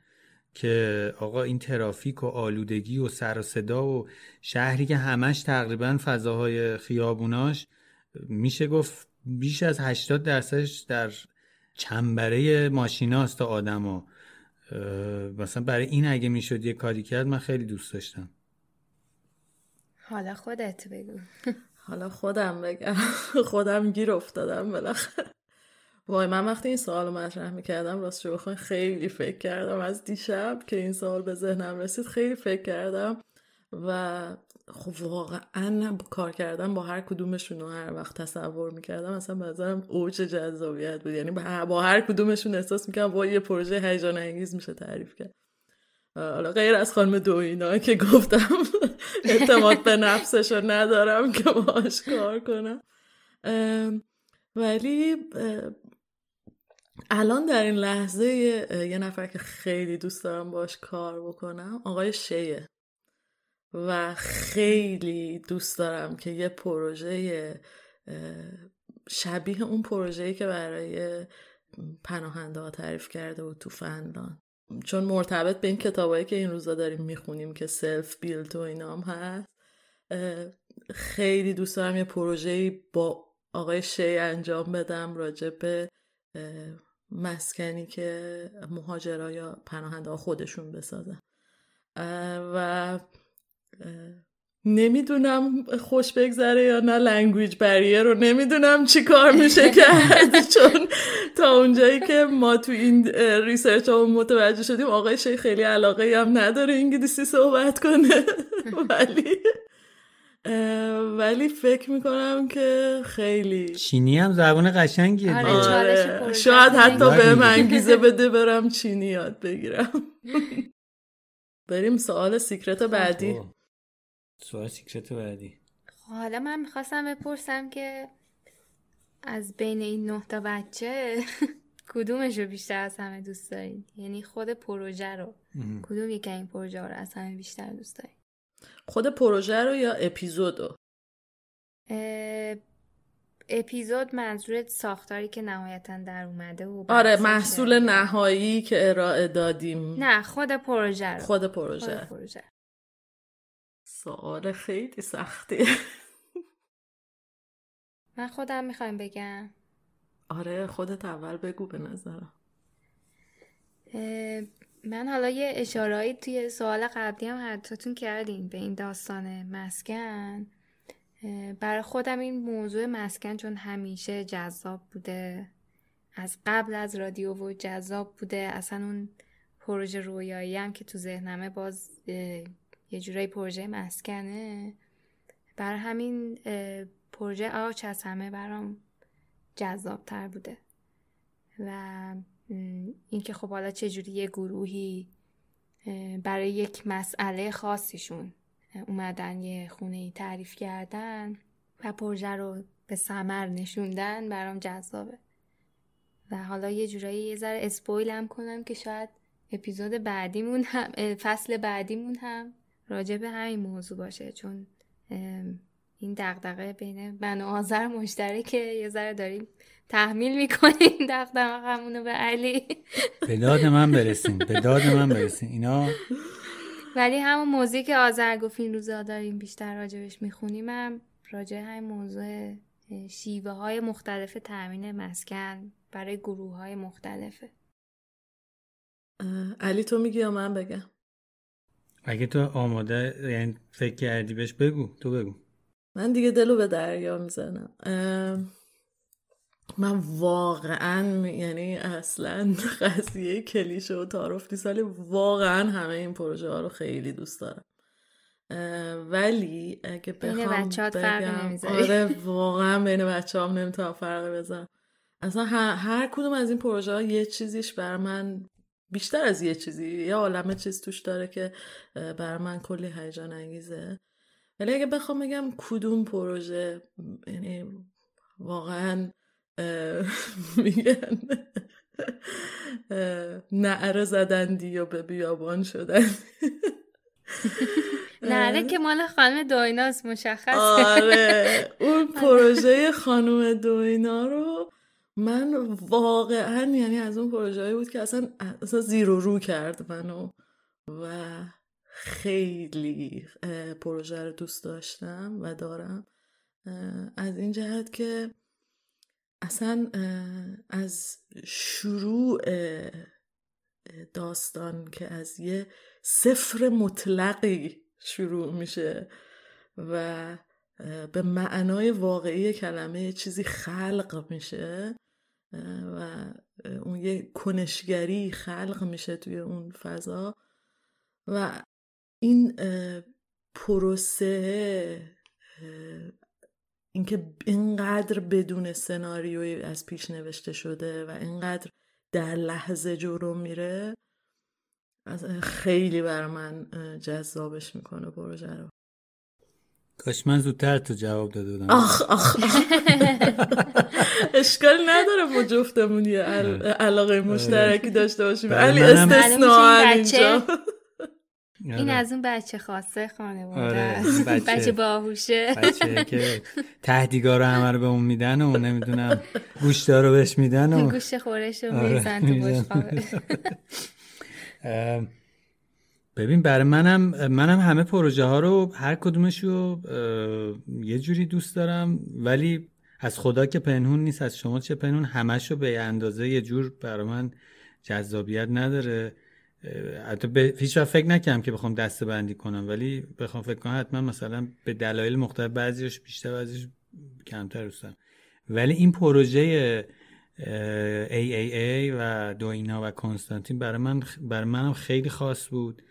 که آقا این ترافیک و آلودگی و سر و صدا و شهری که همش تقریبا فضاهای خیابوناش میشه گفت بیش از 80 درصدش در چنبره ماشیناست تا آدما مثلا برای این اگه می‌شد یه کاری کرد من خیلی دوست داشتم. حالا خودت بگو. حالا خودم بگم. [LAUGHS] خودم گیر افتادم بالاخره. وای من وقتی این سوال مطرح می‌کردم راست شو بخوای خیلی فکر کردم از دیشب که این سوال به ذهنم رسید خیلی فکر کردم. و خب واقعا کار کردم با هر کدومشون رو هر وقت تصور می‌کردم اصلا بنظرم اوج جذابیت بود. یعنی با هر کدومشون احساس می‌کردم با یه پروژه هیجان انگیز میشه تعریف کرد. حالا غیر از خانم دوینا که گفتم [LAUGHS] اعتماد به نفسش رو ندارم که باش کار کنم. ولی الان در این لحظه یه نفر که خیلی دوست دارم باش کار بکنم آقای شیه. و خیلی دوست دارم که یه پروژه شبیه اون پروژه‌ای که برای پناهنده ها تعریف کرده و تو فنلان چون مرتبط به این کتابایی که این روزا داریم می‌خونیم که سلف بیلد و اینام هست خیلی دوست دارم یه پروژه‌ای با آقای شی انجام بدم راجع به مسکنی که مهاجرا یا پناهنده خودشون بسازن. و نمی‌دونم خوش بگذره یا نه language barrier رو. نمی‌دونم چی کار میشه [LAUGHS] کرد. چون تا اونجایی که ما تو این research ها متوجه شدیم آقای شیخ خیلی علاقه هم نداره انگلیسی صحبت کنه. [LAUGHS] ولی ولی فکر می‌کنم که خیلی. چینی هم زبان قشنگیه آره، آره. شاید حتی به انگیزه بده برم چینی یاد بگیرم. [LAUGHS] بریم سوال secret بعدی. خب. سوال سیکرت بعدی. خب، حالا من می‌خواستم بپرسم که از بین این نه تا بچه [LAUGHS] کدومش رو بیشتر از همه دوست دارین؟ یعنی خود پروژه رو. کدوم یکی این پروژه رو از همه بیشتر دوست دارین؟ خود پروژه رو یا اپیزود رو؟ اپیزود منظور ساختاری که نهایتا در اومده و آره محصول نهایی که ارائه دادیم. نه خود پروژه رو. خود پروژه, خود پروژه. سوال خیلی سختی من خودم می‌خوایم بگم. آره خودت اول بگو به نظرم. من حالا یه اشارهایی توی سوال قبلی هم حتاتون کردین به این داستان مسکن. برای خودم این موضوع مسکن چون همیشه جذاب بوده. از قبل از رادیو و جذاب بوده. اصلا اون پروژه رویایی هم که تو ذهنمه باز یه جورایی پروژه مسکنه. برای همین پروژه آچ از همه برام جذاب تر بوده. و اینکه خب حالا چجوری یه گروهی برای یک مسئله خاصیشون اومدن یه خونه ای تعریف کردن و پروژه رو به سمر نشوندن برام جذابه. و حالا یه جورایی یه ذره اسپویل هم کنم که شاید اپیزود بعدیمون هم فصل بعدیمون هم راجع به همین موضوع باشه چون این دغدغه بین من و آذر مشترکه. یه ذره داریم تحمیل می‌کنیم دغدغه‌مون به علی. به داد من برسیم به داد من برسیم. اینا ولی همون موضوعی که آذر گفت این روزا داریم بیشتر راجبش می‌خونیم هم راجع همین موضوع شیوه های مختلف تامین مسکن برای گروه های مختلفه علی تو میگی یا من بگم؟ اگه تو آماده یعنی فکر کردی بهش بگو تو بگو. من دیگه دلو به دریا می‌زنم. من واقعا یعنی اصلا [LAUGHS] قضیه کلیشه و تعارف نیست ولی واقعا همه این پروژه ها رو خیلی دوست دارم. ولی اگه بخوام بگم آره [LAUGHS] واقعا بین بچه هم نمی‌تونم فرق بزنم اصلا هر, کدوم از این پروژه ها یه چیزیش بر من بیشتر از یه چیزی. یه عالمه چیز توش داره که بر من کلی هیجان انگیزه. ولی اگه بخوام بگم کدوم پروژه یعنی واقعا [LAUGHS] میگن نعره زدندی و به بیابان شدن. [LAUGHS] نره که مال خانم دویناست مشخص. آره. [LAUGHS] اون پروژه خانم دوینا رو من واقعا یعنی از اون پروژه بود که اصلا, اصلا زیر رو کرد منو و خیلی پروژه رو دوست داشتم و دارم. از این جهت که اصلا از شروع داستان که از یه صفر مطلقی شروع میشه و به معنای واقعی کلمه چیزی خلق میشه و اون یه کنشگری خلق میشه توی اون فضا. و این پروسه اینکه اینقدر بدون سناریوی از پیش نوشته شده و اینقدر در لحظه جلو میره خیلی بر من جذابش می‌کنه پروژه رو. کاش من زودتر تو جواب داده بودم. آخ آخ, [LAUGHS] اشکال نداره ما جفتمون یه علاقه مشترکی داشته باشیم. ولی استثناء اینجا این آره. از اون بچه خاصه خانواده آره. بچه, باهوشه. بچه که تهدیگاه رو همه رو به اون میدن و نمی‌دونم گوشتا رو بهش میدن و گوشت خورش رو آره. میزن تو [LAUGHS] ببین برای منم منم همه پروژه ها رو هر کدومش رو یه جوری دوست دارم ولی از خدا که پنهون نیست از شما چه پنهون. همش رو به اندازه یه جور برای من جذابیت نداره. حتی به هیچ فکر نکردم که بخوام دسته بندی کنم ولی بخوام فکر کنم حتما مثلا به دلایل مختلف بعضیش بیشتر بعضیش کمتر دوستم ولی این پروژه AAA و دوینا و کنستانتین برای من برای منم خیلی خاص بود.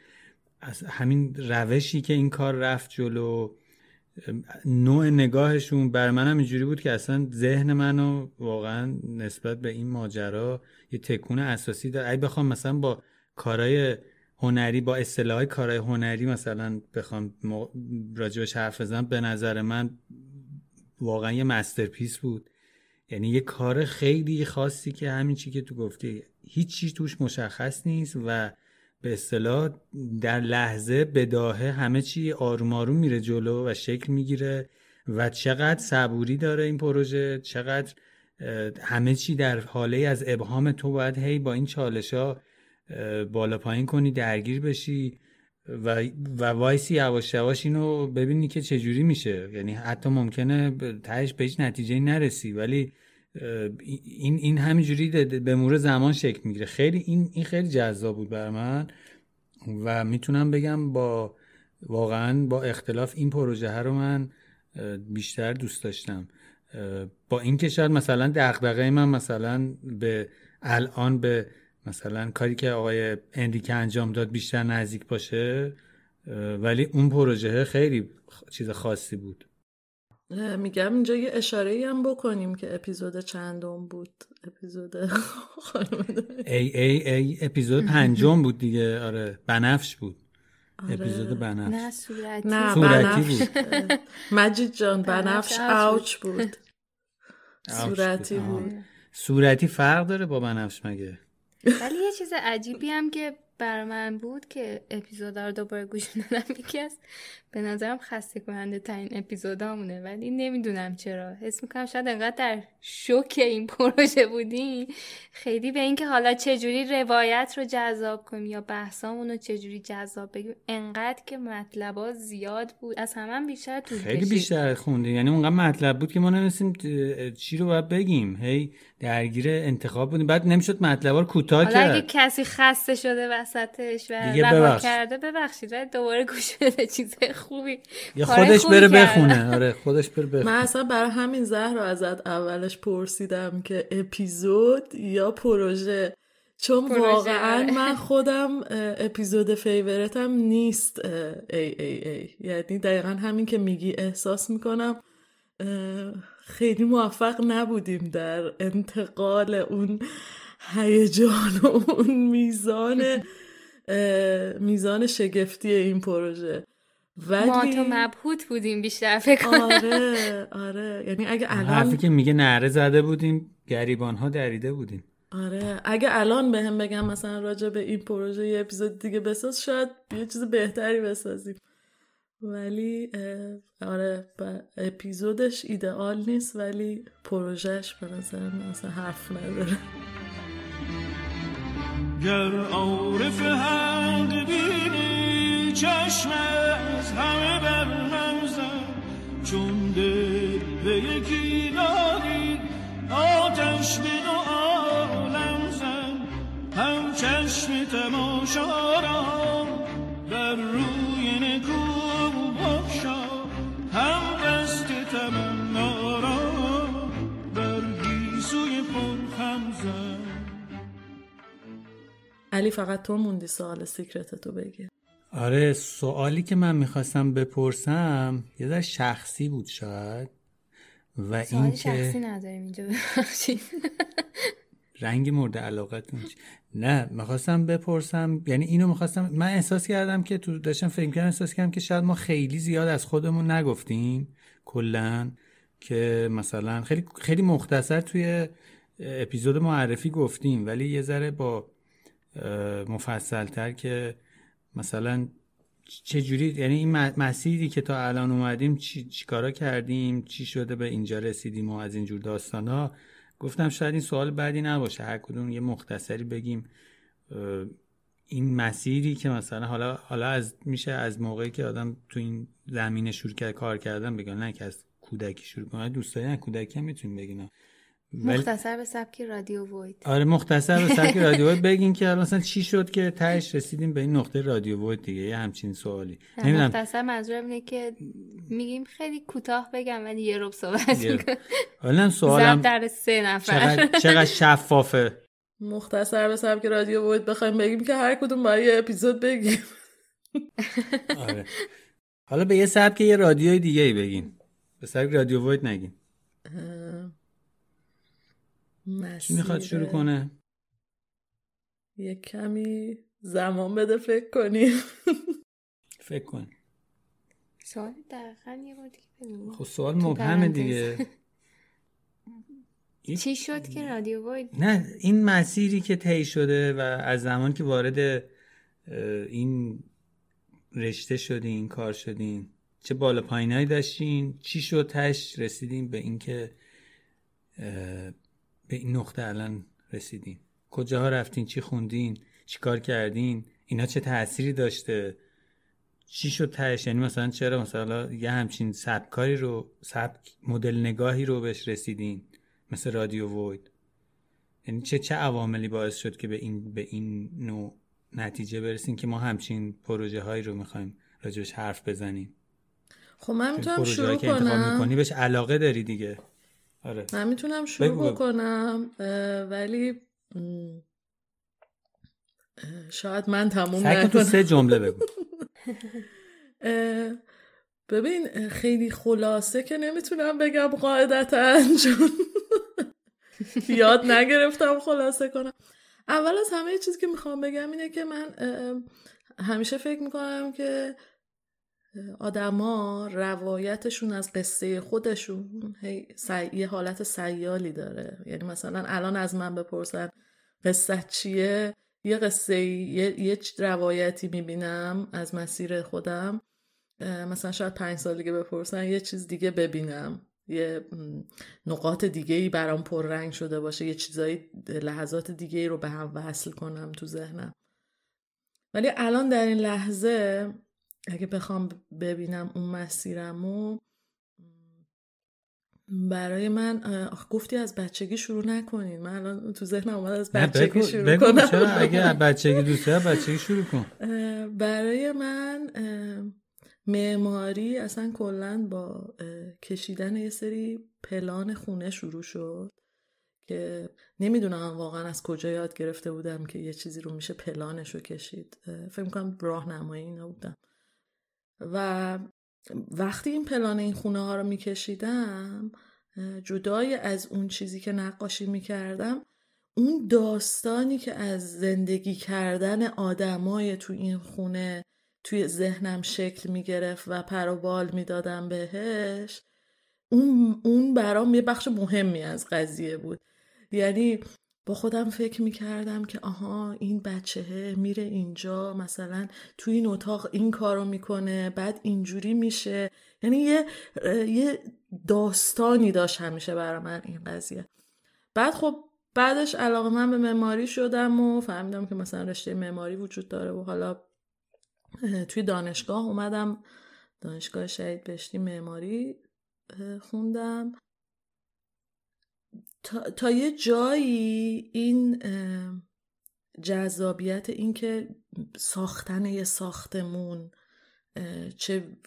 از همین روشی که این کار رفت جلو نوع نگاهشون بر منم اینجوری بود که اصلا ذهن منو واقعا نسبت به این ماجرا یه تکون اساسی داره اگه بخوام مثلا با کارهای هنری با اصطلاح کارهای هنری مثلا بخوام راجبش حرف بزنم به نظر من واقعا یه مسترپیس بود. یعنی یه کار خیلی خاصی که همین چی که تو گفتی هیچ چیز توش مشخص نیست و به اصطلاح در لحظه بداهه همه چی آروم آروم میره جلو و شکل می‌گیره و چقدر صبوری داره این پروژه چقدر همه چی در حاله از ابهام تو باید هی با این چالش ها بالا پایین کنی درگیر بشی و, و وایسی یواش یواش اینو ببینی که چجوری میشه. یعنی حتی ممکنه تهش به هیچ نتیجه نرسی ولی این این همینجوری به مور زمان شکل می‌گیره. خیلی این این خیلی جذاب بود بر من و می‌تونم بگم با واقعا با اختلاف این پروژه رو من بیشتر دوست داشتم. با اینکه شاید مثلا دغدغه من مثلا به الان به مثلا کاری که آقای اندیکه انجام داد بیشتر نزدیک باشه ولی اون پروژه خیلی چیز خاصی بود. میگم اینجا یه اشاره هم بکنیم که اپیزود چندم بود. اپیزود [LAUGHS] ای ای ای اپیزود پنجم بود دیگه. آره بنفش بود. آره. اپیزود بنفش. نه صورتی. نه صورتی بود. [LAUGHS] مجید جان بنفش اوچ بود. صورتی بود. صورتی فرق داره با بنفش مگه؟ ولی یه چیز عجیبی هم که بر من بود که اپیزود رو دوباره گوش دادم [LAUGHS] یکی از به نظرم خسته کننده ترین اپیزودامونه ولی نمی‌دونم چرا. حس می‌کنم شاید انقدر در شوک این پروژه بودیم. خیلی به اینکه حالا چجوری روایت رو جذاب کنیم یا بحثامون رو چجوری جذاب بگیم انقدر که مطلبا زیاد بود. از همه هم بیشتر طول خیلی بیشتر خونده یعنی اونقدر مطلب بود که ما نمیستیم چی رو باید بگیم. هی درگیر انتخاب بودیم. بعد نمی‌شد مطلب رو کوتاه کرد اگه کسی خسته شده وسطش و رها کرده ببخشید. دوباره گوش بده چیز خوبی. یا خودش بره بخونه. [LAUGHS] آره خودش بره بخونه. من اصلا برای همین زهر رو ازت اولش پرسیدم که اپیزود یا پروژه؟ چون پروژه. واقعا من [LAUGHS] خودم اپیزود فیورتم نیست ای ای ای. یعنی دقیقا همین که میگی احساس می‌کنم خیلی موفق نبودیم در انتقال اون هیجان و اون میزان میزان شگفتی این پروژه. ولی ما تو مبهوت بودیم بیشتر فکر آره آره. یعنی اگه الان حرفی که میگه نره زده بودیم گریبان ها دریده بودیم. آره. اگه الان به هم بگم مثلا راجع به این پروژه یه اپیزود دیگه بساز شاید یه چیز بهتری بسازیم. ولی آره اپیزودش ایدئال نیست ولی پروژهش به نظر مثلا حرف نداره. گر عارف حق بینی چشم از همه بر چون دل به یکی داری آتش به دو عالم زد هم چشم تماشا را بر روی علی فقط تو موندی سوال سیکرت تو بگی. آره سوالی که من می‌خواستم بپرسم یه ذره شخصی بود شاید. و این شخصی که نداریم اینجا ببخشید. [LAUGHS] رنگ مورد علاقتون چی؟ نه می‌خواستم بپرسم یعنی اینو می‌خواستم من احساس کردم که تو داشتم فکر کردم احساس کردم که شاید ما خیلی زیاد از خودمون نگفتیم کلا که مثلا خیلی خیلی مختصر توی اپیزود معرفی گفتیم ولی یه ذره با مفصل تر که مثلا چه جوری یعنی این مسیری که تا الان اومدیم چی چیکارا کردیم؟ چی شده به اینجا رسیدیم و از اینجور داستانا؟ گفتم شاید این سوال بعدی نباشه. هر کدوم یه مختصری بگیم. این مسیری که مثلا حالا حالا از میشه از موقعی که آدم تو این زمینه شروع کرد کار کردن بگن نه که از کودکی شروع کنه. دوست داری از کودکی هم می‌تونیم بگین مختصر به سبک رادیو وید آره مختصر به سبک [LAUGHS] رادیو وید بگین که الان مثلا چی شد که تهش رسیدیم به این نقطه رادیو وید دیگه؟ یه همچین سوالی. نمی‌دونم. مختصر منظورم اینه که میگیم خیلی کوتاه بگم ولی یه رب صحبت حالا سوالم در سه نفر. چقدر, چقدر شفافه؟ مختصر به سبک رادیو بود بخوایم بگیم که هر کدوم باید یه اپیزود بگیم. [LAUGHS] آره. حالا به یه سبک یه رادیوی دیگه ای بگین. به سبک رادیو وید نگین. کی می‌خواد شروع کنه؟ یه کمی زمان بده فکر کنیم. فکر کن. سوال دقیقا یه بار دیگه. خب سوال مبهمه. دیگه. [LAUGHS] چی شد که رادیو وید نه این مسیری که طی شده و از زمان که وارد این رشته شدین این کار شدین چه بالا پایینایی داشتین چی شد؟ تش رسیدین به اینکه به این نقطه الان رسیدین. کجاها رفتین؟ چی خوندین؟ چی کار کردین؟ اینا چه تأثیری داشته؟ چی شد تهش؟ یعنی مثلا چرا؟ مثلا یه همچین سبکاری رو سبک مدل نگاهی رو بهش رسیدین مثل رادیو وید یعنی چه چه عواملی باعث شد که به این به این نوع نتیجه برسیم که ما همچین پروژه هایی رو می‌خوایم راجبش حرف بزنیم؟ خب من می‌تونم شروع که کنم. می‌کنی بهش علاقه داری دیگه. آره. من می‌تونم شروع بگو بگو. بکنم ولی شاید من تموم کن تو نکنم. سه جمله بگو. [LAUGHS] ببین خیلی خلاصه که نمی‌تونم بگم قاعدتا چون [LAUGHS] یاد نگرفتم خلاصه کنم. اول از همه چیزی که می‌خوام بگم اینه که من همیشه فکر می‌کنم که آدما روایتشون از قصه خودشون هی یه حالت سیالی داره. یعنی مثلا الان از من بپرسن قصه چیه؟ یه قصه یه, یه روایتی می‌بینم از مسیر خودم. مثلا شاید پنج سال دیگه بپرسن یه چیز دیگه ببینم. یه نقاط دیگه ای برام پررنگ شده باشه یه چیزایی لحظات دیگه ای رو به هم وصل کنم تو ذهنم. ولی الان در این لحظه اگه بخوام ببینم اون مسیرمو برای من آخ گفتی از بچگی شروع نکنین. من الان تو ذهنم اومد از بچگی شروع بگو کنم. چرا؟ اگه از [LAUGHS] بچگی دوست داری بچگی شروع کن. برای من معماری اصلا کلا با کشیدن یه سری پلان خونه شروع شد که نمی‌دونم واقعا از کجا یاد گرفته بودم که یه چیزی رو میشه پلانش رو کشید فکر می‌کنم راهنمایی اینا بودم و وقتی این پلان این خونه ها رو میکشیدم جدای از اون چیزی که نقاشی می‌کردم اون داستانی که از زندگی کردن آدمای تو این خونه توی ذهنم شکل می‌گرفت و پر و بال می‌دادم بهش اون, اون برام یه بخش مهمی از قضیه بود. یعنی با خودم فکر می‌کردم که آها این بچهه میره اینجا مثلا توی این اتاق این کارو می‌کنه بعد اینجوری میشه. یعنی یه, یه داستانی داشت همیشه برای من این قضیه. بعد خب بعدش علاقه من به معماری شدم و فهمیدم که مثلا رشته معماری وجود داره و حالا توی دانشگاه اومدم. دانشگاه شهید بهشتی معماری خوندم. تا, تا یه جایی این جذابیت اینکه ساختن یه ساختمون چه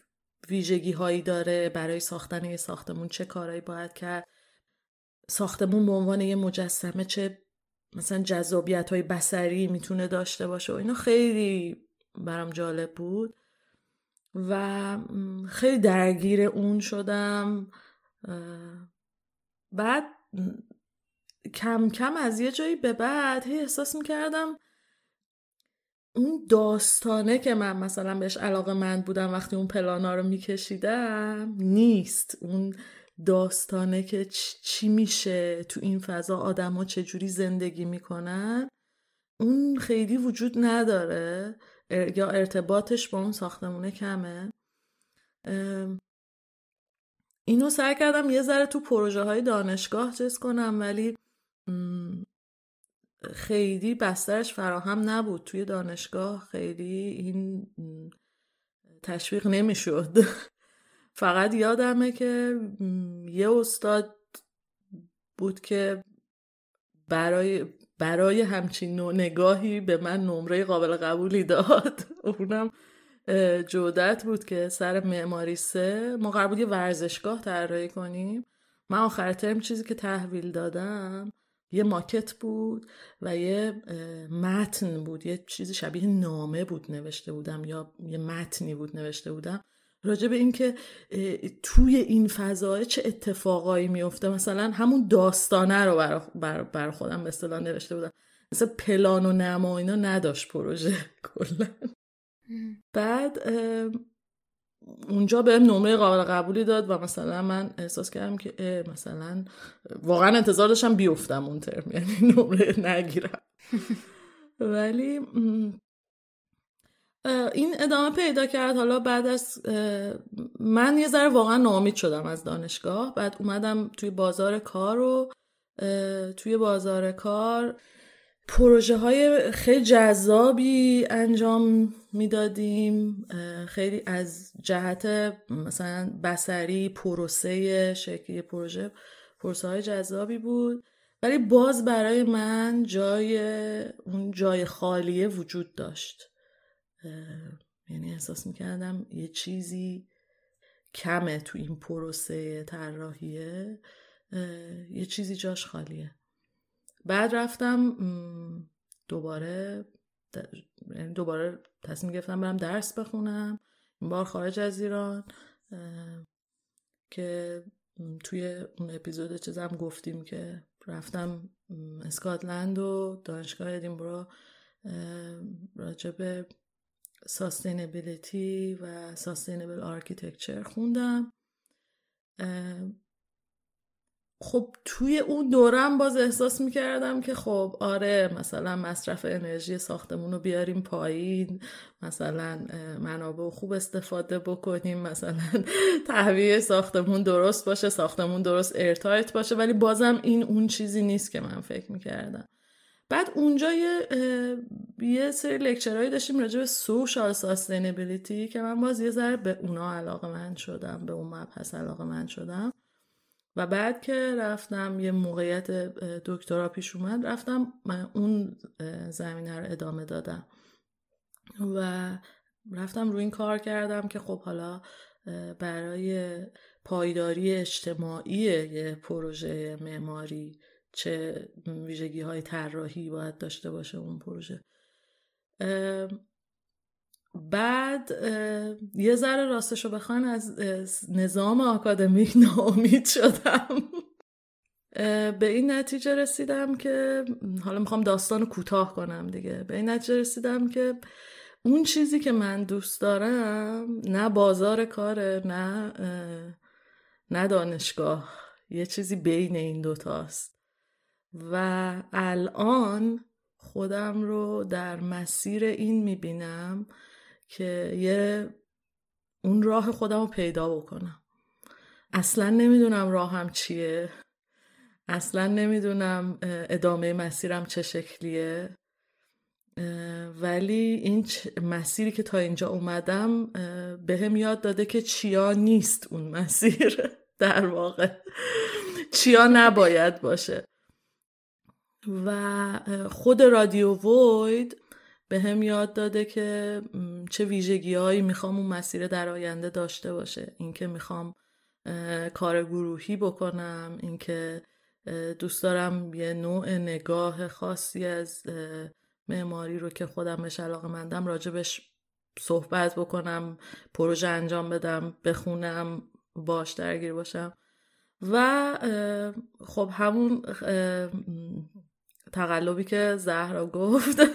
ویژگی هایی داره برای ساختن یه ساختمون چه کارهایی باید کرد. ساختمون به عنوان یه مجسمه چه مثلا جذابیت های بسری می‌تونه داشته باشه و اینا خیلی برام جالب بود. و خیلی درگیر اون شدم. بعد کم کم از یه جایی به بعد هی احساس می‌کردم اون داستانه که من مثلا بهش علاقه من بودم وقتی اون پلانا رو میکشیدم نیست. اون داستانه که چی میشه تو این فضا آدما چجوری زندگی می‌کنن اون خیلی وجود نداره. یا ارتباطش با اون ساختمونه کمه. اینو سعی کردم یه ذره تو پروژه های دانشگاه چیز کنم ولی خیلی بسترش فراهم نبود. توی دانشگاه خیلی این تشویق نمی‌شد. [LAUGHS] فقط یادمه که یه استاد بود که برای برای همچین نگاهی به من نمره قابل قبولی داد. [LAUGHS] اونم جودت بود که سر معماری سه ما قرار بود یه ورزشگاه طراحی کنیم. من آخر ترم چیزی که تحویل دادم یه ماکت بود و یه متن بود. یه چیزی شبیه نامه بود نوشته بودم یا یه متنی بود نوشته بودم. راجع به اینکه توی این فضای چه اتفاقایی میفته مثلا همون داستانه رو بر, بر, بر خودم به اصطلاح نوشته بودم. مثلا پلان و نما اینا نداشت پروژه [LAUGHS] کلا. بعد اونجا بهم نمره قابل قبولی داد و مثلا من احساس کردم که مثلا واقعا انتظار داشتم بیفتم اون ترم [LAUGHS] یعنی نمره نگیرم. [LAUGHS] ولی این ادامه پیدا کرد. حالا بعد از من یه ذره واقعا ناامید شدم از دانشگاه. بعد اومدم توی بازار کار و توی بازار کار پروژه های خیلی جذابی انجام می‌دادیم خیلی از جهت مثلا بسری پروسه شکلی پروژه پروسه های جذابی بود. ولی باز برای من جای اون جای خالیه وجود داشت. یعنی احساس می‌کردم یه چیزی کمه تو این پروسه طراحیه. یه چیزی جاش خالیه. بعد رفتم دوباره یعنی دوباره تصمیم گرفتم برم درس بخونم. این بار خارج از ایران که توی اون اپیزود چیزم گفتیم که رفتم اسکاتلند و دانشگاه ادینبرو راجع به sustainability و sustainable architecture خوندم. خب توی اون دورم باز احساس می‌کردم که خب آره مثلا مصرف انرژی ساختمون رو بیاریم پایین مثلا منابع خوب استفاده بکنیم مثلا [LAUGHS] تهویه ساختمون درست باشه ساختمون درست airtight باشه ولی بازم این اون چیزی نیست که من فکر می‌کردم. بعد اونجا یه, یه سری لکچرهایی داشتیم راجع به سوشال ساستینبیلیتی که من باز یه ذره به اونا علاقه من شدم به اون مبحث علاقه من شدم. و بعد که رفتم یه موقعیت دکترا پیش اومد رفتم من اون زمینه رو ادامه دادم. و رفتم روی این کار کردم که خب حالا برای پایداری اجتماعی یه پروژه معماری چه ویژگی های طراحی باید داشته باشه اون پروژه. بعد یه ذره راستش رو بخوان از نظام آکادمیک [LAUGHS] ناامید شدم. به این نتیجه رسیدم که حالا می‌خوام داستان کوتاه کنم دیگه. به این نتیجه رسیدم که اون چیزی که من دوست دارم نه بازار کاره نه نه دانشگاه یه چیزی بین این دوتاست. و الان خودم رو در مسیر این می‌بینم که یه اون راه خودم رو پیدا بکنم. اصلا نمی‌دونم راهم چیه. اصلا نمی‌دونم ادامه مسیرم چه شکلیه. ولی این مسیری که تا اینجا اومدم به هم یاد داده که چیا نیست اون مسیر. [LAUGHS] در واقع. چیا نباید باشه. و خود رادیو وید به هم یاد داده که چه ویژگی هایی می‌خوام اون مسیر در آینده داشته باشه. اینکه می‌خوام کار گروهی بکنم اینکه دوست دارم یه نوع نگاه خاصی از معماری رو که خودم بهش علاقه مندم راجبش صحبت بکنم پروژه انجام بدم بخونم باش درگیر باشم. و خب همون تقلبی که زهرا گفت. [LAUGHS]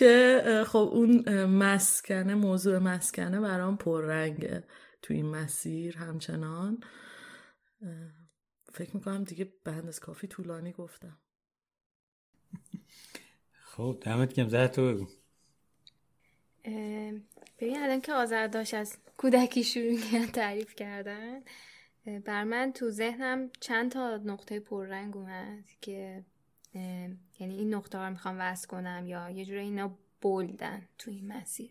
که خب اون مسکنه موضوع مسکنه برام پررنگه تو این مسیر همچنان. فکر می‌کنم دیگه بند از کافی طولانی گفتم. خب دمت کم زهر تو بگو. ببین الان که آزرداش از کودکی شروع [LAUGHS] تعریف کردن بر من تو ذهنم چند تا نقطه پررنگ اومد که یعنی این نقطه ها رو می‌خوام وصل کنم یا یه جوره اینا بولدن تو این مسیر.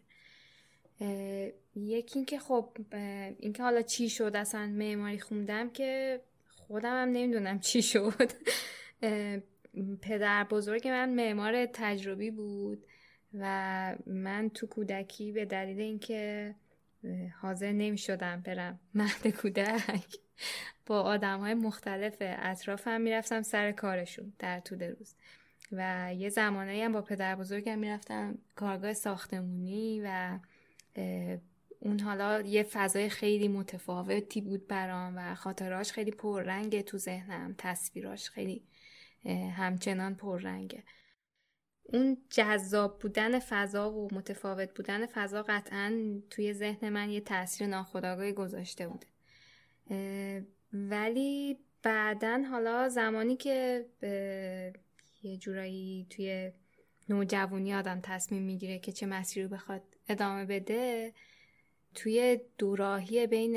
یکی اینکه خب اینکه حالا چی شد؟ اصلا معماری خوندم که خودم هم نمی‌دونم چی شد. [LAUGHS] پدر بزرگ من معمار تجربی بود و من تو کودکی به دلیل اینکه حاضر نمی شدم برم مهد کودک. با آدم های مختلف اطرافم می‌رفتم سر کارشون در طول روز. و یه زمانایی هم با پدر بزرگم می‌رفتم کارگاه ساختمونی و اون حالا یه فضای خیلی متفاوتی بود برام و خاطراش خیلی پررنگه تو ذهنم تصویراش خیلی همچنان پررنگه. اون جذاب بودن فضا و متفاوت بودن فضا قطعا توی ذهن من یه تاثیر ناخودآگاهی گذاشته بوده. ولی بعدا حالا زمانی که یه جورایی توی نوجوانی آدم تصمیم می‌گیره که چه مسیری رو بخواد ادامه بده توی دوراهی بین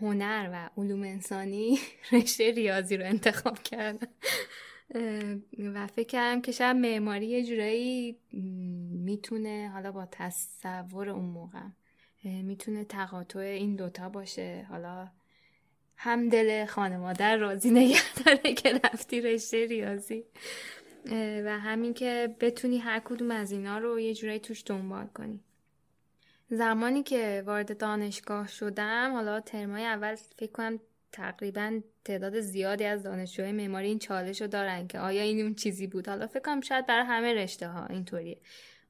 هنر و علوم انسانی [LAUGHS] رشته ریاضی رو انتخاب کردم. و فکر کردم که شاید معماری یه جورایی می‌تونه حالا با تصور اون موقع می‌تونه تقاطع این دوتا باشه. حالا هم دل خانواده راضی نگه داره که رفتی رشته ریاضی و همین که بتونی هر کدوم از اینا رو یه جورایی توش دنبال کنی. زمانی که وارد دانشگاه شدم حالا ترمای اول فکر کنم تقریبا تعداد زیادی از دانشجوهای معماری این چالش رو دارن که آیا این اون چیزی بود؟ حالا فکر کنم شاید برای همه رشته ها اینطوریه.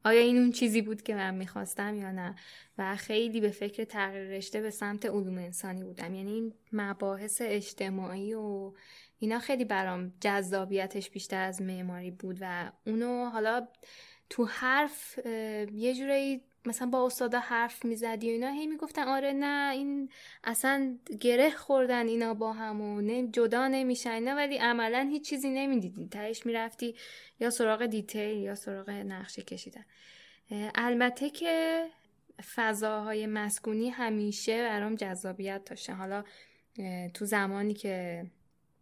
آیا این اون چیزی بود که من می‌خواستم یا نه؟ و خیلی به فکر تغییر رشته به سمت علوم انسانی بودم. یعنی این مباحث اجتماعی و اینا خیلی برام جذابیتش بیشتر از معماری بود و اونو حالا تو حرف یه جورایی مثلا با استادا حرف می‌زدی و اینا هی می‌گفتن آره نه این اصلا گره خوردن اینا با هم و جدا نمیشن اینا ولی عملا هیچ چیزی نمی‌دیدی. تهش می‌رفتی یا سراغ دیتیل یا سراغ نقشه کشیدن. البته که فضاهای مسکونی همیشه برام جذابیت داشته حالا تو زمانی که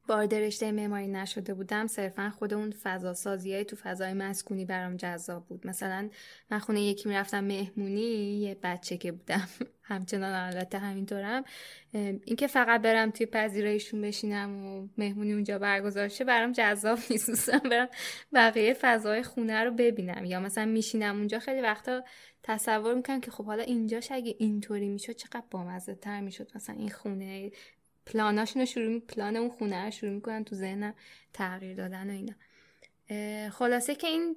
وارد رشته معماری نشده بودم صرفا خود اون فضا سازی تو فضای مسکونی برام جذاب بود. مثلا من خونه یکی می‌رفتم مهمونی یه بچه که بودم. [LAUGHS] همچنان البته همینطورم. اینکه فقط برم توی پذیرایشون بشینم و مهمونی اونجا برگزار شه برام جذاب نیست. برم بقیه فضای خونه رو ببینم. یا مثلا میشینم اونجا خیلی وقتا تصور می‌کنم که خب حالا اینجاش اگه اینطوری می‌شد چقدر بامزه تر می‌شد. مثلا این خونه پلاناشون شروع پلان اون خونه رو شروع می‌کنن تو ذهنم تغییر دادن و اینا. خلاصه که این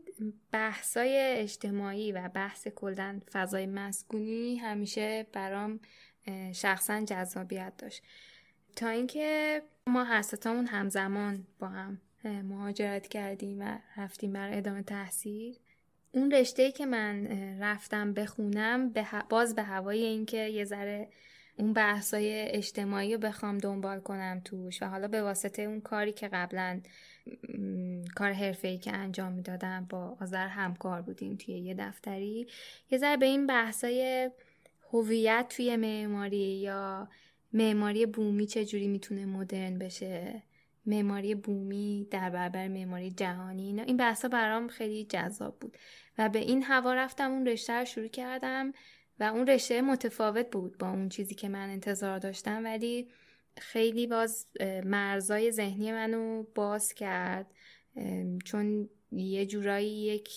بحثای اجتماعی و بحث کلدن فضای مسکونی همیشه برام شخصا جذابیت داشت. تا اینکه ما هر همزمان با هم مهاجرت کردیم و رفتیم برای ادامه تحصیل اون رشته که من رفتم بخونم باز به هوای اینکه یه ذره اون بحثای اجتماعی رو بخوام دنبال کنم توش و حالا به واسطه اون کاری که قبلا کار حرفه‌ای که انجام می‌دادم با آذر همکار بودیم توی یه دفتری. یه ذره به این بحثای هویت توی معماری یا معماری بومی چجوری می‌تونه مدرن بشه معماری بومی در برابر معماری جهانی اینا. این بحثا برام خیلی جذاب بود و به این هوا رفتم اون رشته رو شروع کردم. و اون رشته متفاوت بود با اون چیزی که من انتظار داشتم ولی خیلی باز مرزای ذهنی منو باز کرد. چون یه جورایی یک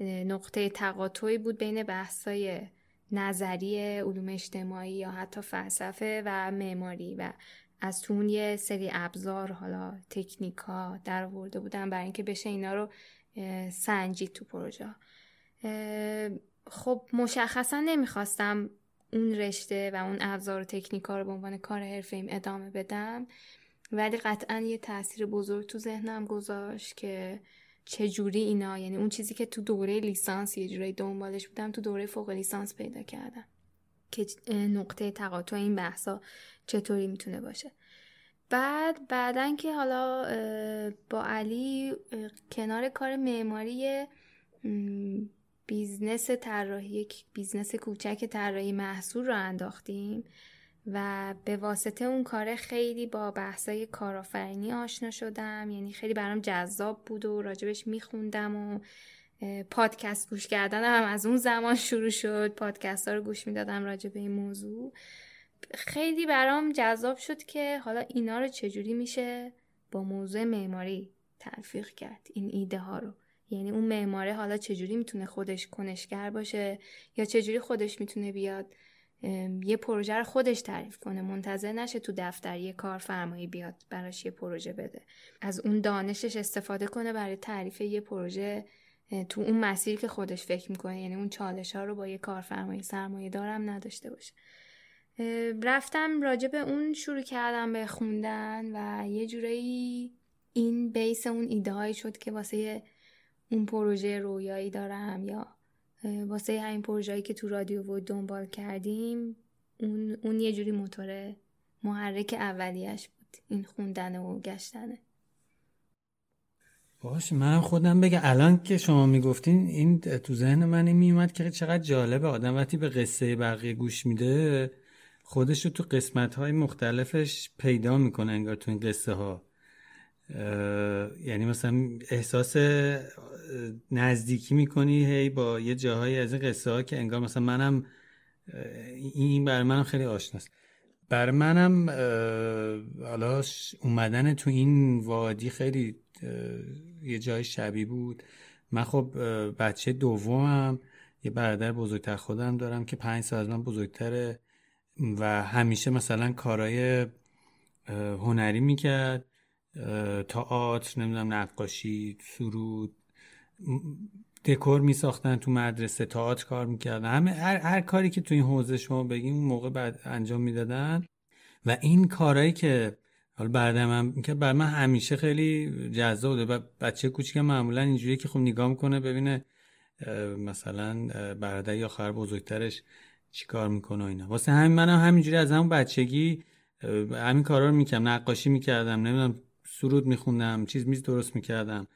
نقطه تقاطعی بود بین بحثای نظری علوم اجتماعی یا حتی فلسفه و معماری و از تو یه سری ابزار حالا تکنیک ها در آورده بودم برای اینکه بشه اینا رو سنجید تو پروژه. خب مشخصا نمی‌خواستم اون رشته و اون ابزار و تکنیک ها رو به عنوان کار حرفه ایم ادامه بدم. ولی قطعا یه تاثیر بزرگ تو ذهنم گذاشت که چجوری اینا یعنی اون چیزی که تو دوره لیسانس یه جورایی دنبالش بودم تو دوره فوق لیسانس پیدا کردم که نقطه تقاطع این بحثا چطوری می‌تونه باشه. بعد بعدا که حالا با علی کنار کار معماری business طراحی یک business کوچک طراحی محصول رو انداختیم و به واسطه اون کار خیلی با بحثای کارآفرینی آشنا شدم. یعنی خیلی برام جذاب بود و راجبش میخوندم و پادکست گوش کردن هم از اون زمان شروع شد. پادکست ها رو گوش می‌دادم راجع به این موضوع. خیلی برام جذاب شد که حالا اینا رو چجوری میشه با موضوع معماری تلفیق کرد این ایده ها رو. یعنی اون معماره حالا چجوری می‌تونه خودش کنشگر باشه یا چجوری خودش می‌تونه بیاد یه پروژه رو خودش تعریف کنه؟ منتظر نشه تو دفتر یه کارفرمایی بیاد براش یه پروژه بده. از اون دانشش استفاده کنه برای تعریف یه پروژه تو اون مسیری که خودش فکر می‌کنه. یعنی اون چالش ها رو با یه کارفرمایی سرمایه دارم نداشته باشه. رفتم راجع به اون شروع کردم به خوندن و یه جورایی این بیس اون ایده شد که واسه اون پروژه رویایی دارم یا واسه همین پروژه‌ای که تو رادیو بود دنبال کردیم اون, اون یه جوری موتور محرک اولیش بود این خوندن و گشتنه باش من خودم بگم الان که شما می‌گفتین این تو ذهن من این میومد که چقدر جالبه. آدم وقتی به قصه بقیه گوش میده خودش رو تو قسمت های مختلفش پیدا می‌کنه انگار تو این قصه ها یعنی مثلا احساس نزدیکی می‌کنی هی با یه جاهایی از این قصه ها که انگار مثلا منم این برای منم خیلی آشناست برای منم حالا اومدن تو این وادی خیلی یه جای شبیه بود. من خب بچه دومم یه برادر بزرگتر خودم دارم که پنج سال از من بزرگتره و همیشه مثلا کارهای هنری می‌کرد. تئاتر نمی‌دونم نقاشی سرود دکور می ساختن تو مدرسه تئاتر کار می‌کردن. همه هر, هر کاری که تو این حوزه شما بگیم اون موقع بعد انجام می‌دادن. و این کارهایی که حالا بعد من که بر من همیشه خیلی جذاب بوده. و بچه کوچیک معمولا اینجوریه که خب نگاه می‌کنه ببینه مثلا برادر یا خواهر بزرگترش چیکار می‌کنه و اینا. واسه همین منم هم همینجوری از همون بچگی همین کارا رو می‌کردم. نقاشی می‌کردم نمی‌دونم سرود میخوندم چیز میز درست می‌کردم.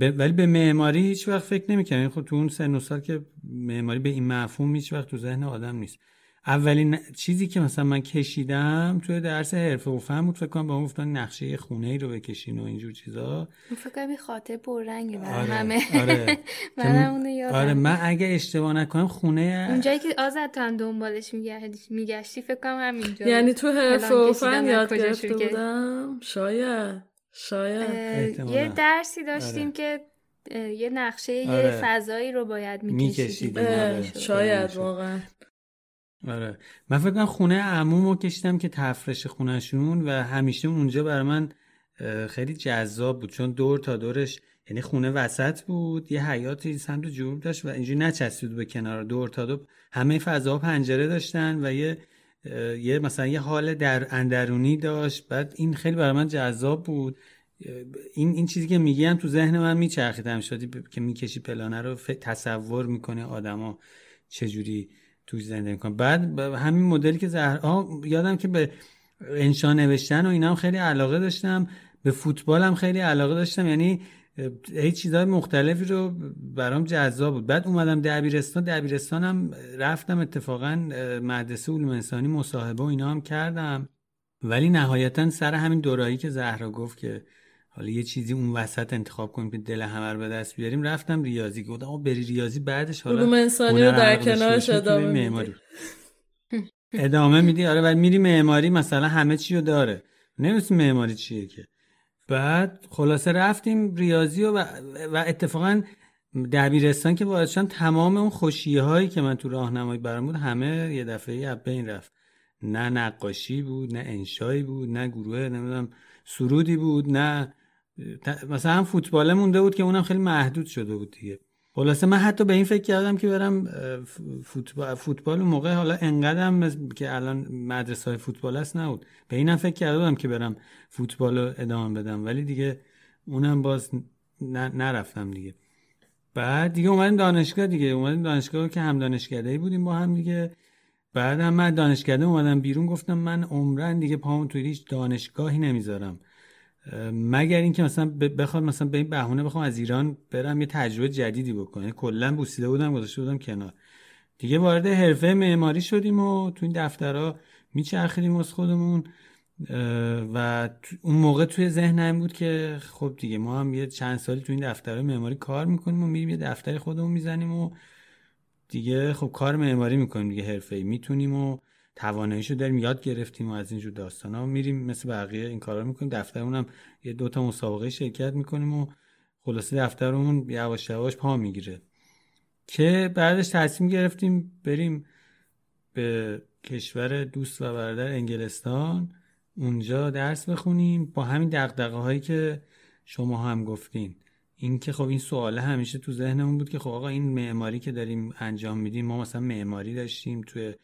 ولی به معماری هیچ وقت فکر نمی‌کردم. خب تو اون سن و سال که معماری به این مفهوم هیچ وقت تو ذهن آدم نیست. اولین چیزی که مثلا من کشیدم توی درس حرفه و فهم بود فکر کنم با اون گفتن نقشه خونه ای رو بکشین و اینجور چیزا فکر کنم خاطر پررنگه برای آره، همه آره. [LAUGHS] منم اونو یادم آره من اگه اشتباه نکنم خونه اونجایی که آزاد تو هم دنبالش میگشتی میگشتی فکر کنم همینجا یعنی تو حرف و از یاد گرفته؟ بودم شاید شاید. یه درسی داشتیم آره. که یه نقشه یه آره. فضایی رو باید می‌کشیدیم. آره. شاید. واقعا آره. من فکر کنم خونه عمومو کشیدم که تفرش خونهشون و همیشه اونجا برای من خیلی جذاب بود. چون دور تا دورش یعنی خونه وسط بود یه حیاتی سمت جنوب داشت و اینجوری نچسبید به کنار. دور تا دور همه فضاها پنجره داشتن و یه یه مثلا یه حال در اندرونی داشت. بعد این خیلی برای من جذاب بود. این این چیزی که میگم تو ذهن من میچرخید. هم شدی که می‌کشی پلانه رو ف- تصور می‌کنه آدما چجوری توش زندگی می‌کنم. بعد همین مدلی که زهر یادم که به انشا نوشتن و اینا هم خیلی علاقه داشتم. به فوتبال هم خیلی علاقه داشتم. یعنی هیچ چیزهای مختلفی رو برام جذاب بود. بعد اومدم دبیرستان. دبیرستانم رفتم اتفاقا مدرسه علوم انسانی مصاحبه و اینا هم کردم. ولی نهایتا سر همین دورایی که زهرا گفت که حالا یه چیزی اون وسط انتخاب کنیم که دل همه رو به دست بیاریم. رفتم ریاضی گفتم آقا بری ریاضی بعدش حالا علوم انسانی رو در کنارش ادامه میدی ادامه [LAUGHS] میدی آره ولی میری معماری مثلا همه چی رو داره. نمی‌دونی معماری چیه که. بعد خلاصه رفتیم ریاضی و, و اتفاقا دبیرستان که وارد تمام اون خوشیه هایی که من تو راهنمایی برام بود همه یه دفعه ای بین رفت. نه نقاشی بود نه انشایی بود نه گروه نمی‌دونم سرودی بود نه مثلا فوتبال مونده بود که اونم خیلی محدود شده بود دیگه. خلاصه من حتی به این فکر کردم که برم فوتبال, فوتبال موقع حالا انقدرم که الان مدرسه های فوتبال هست نبود. به اینم فکر کردم که برم فوتبال رو ادامه بدم. ولی دیگه اونم باز نرفتم دیگه. بعد دیگه اومدیم دانشگاه دیگه. اومدیم دانشگاه که هم دانشگاهی بودیم با هم دیگه. بعد هم من دانشگاه اومدم بیرون گفتم من عمرن دیگه پامون توی هیچ دانشگاهی نمی‌ذارم. مگر اینکه مثلا بخوام مثلا به این بهونه بخوام از ایران برم یه تجربه جدیدی بکنم. یعنی کلا بوسیده بودم گذاشته بودم کنار. دیگه وارد حرفه معماری شدیم و تو این دفترها میچرخیدیم از خودمون و اون موقع توی ذهنم بود که خب دیگه ما هم یه چند سالی تو این دفتر معماری کار می‌کنیم و میریم یه دفتری خودمون می‌زنیم و دیگه خب کار معماری می‌کنیم دیگه حرفه می‌تونیم و تواناییشو داریم یاد گرفتیم و از اینجور داستان ها میریم. مثل بقیه این کارا می‌کنیم. دفترمون یه دوتا مسابقه شرکت می‌کنیم و خلاصه دفترمون یواش یواش پا می‌گیره. که بعدش تصمیم گرفتیم بریم به کشور دوست و برادر انگلستان. اونجا درس بخونیم. با همین دقدقه هایی که شما هم گفتین. این که خب این سواله همیشه تو ذهنمون بود که خب آقا این معماری که داریم انجام میدیم ما مثلا معماری داشتیم توی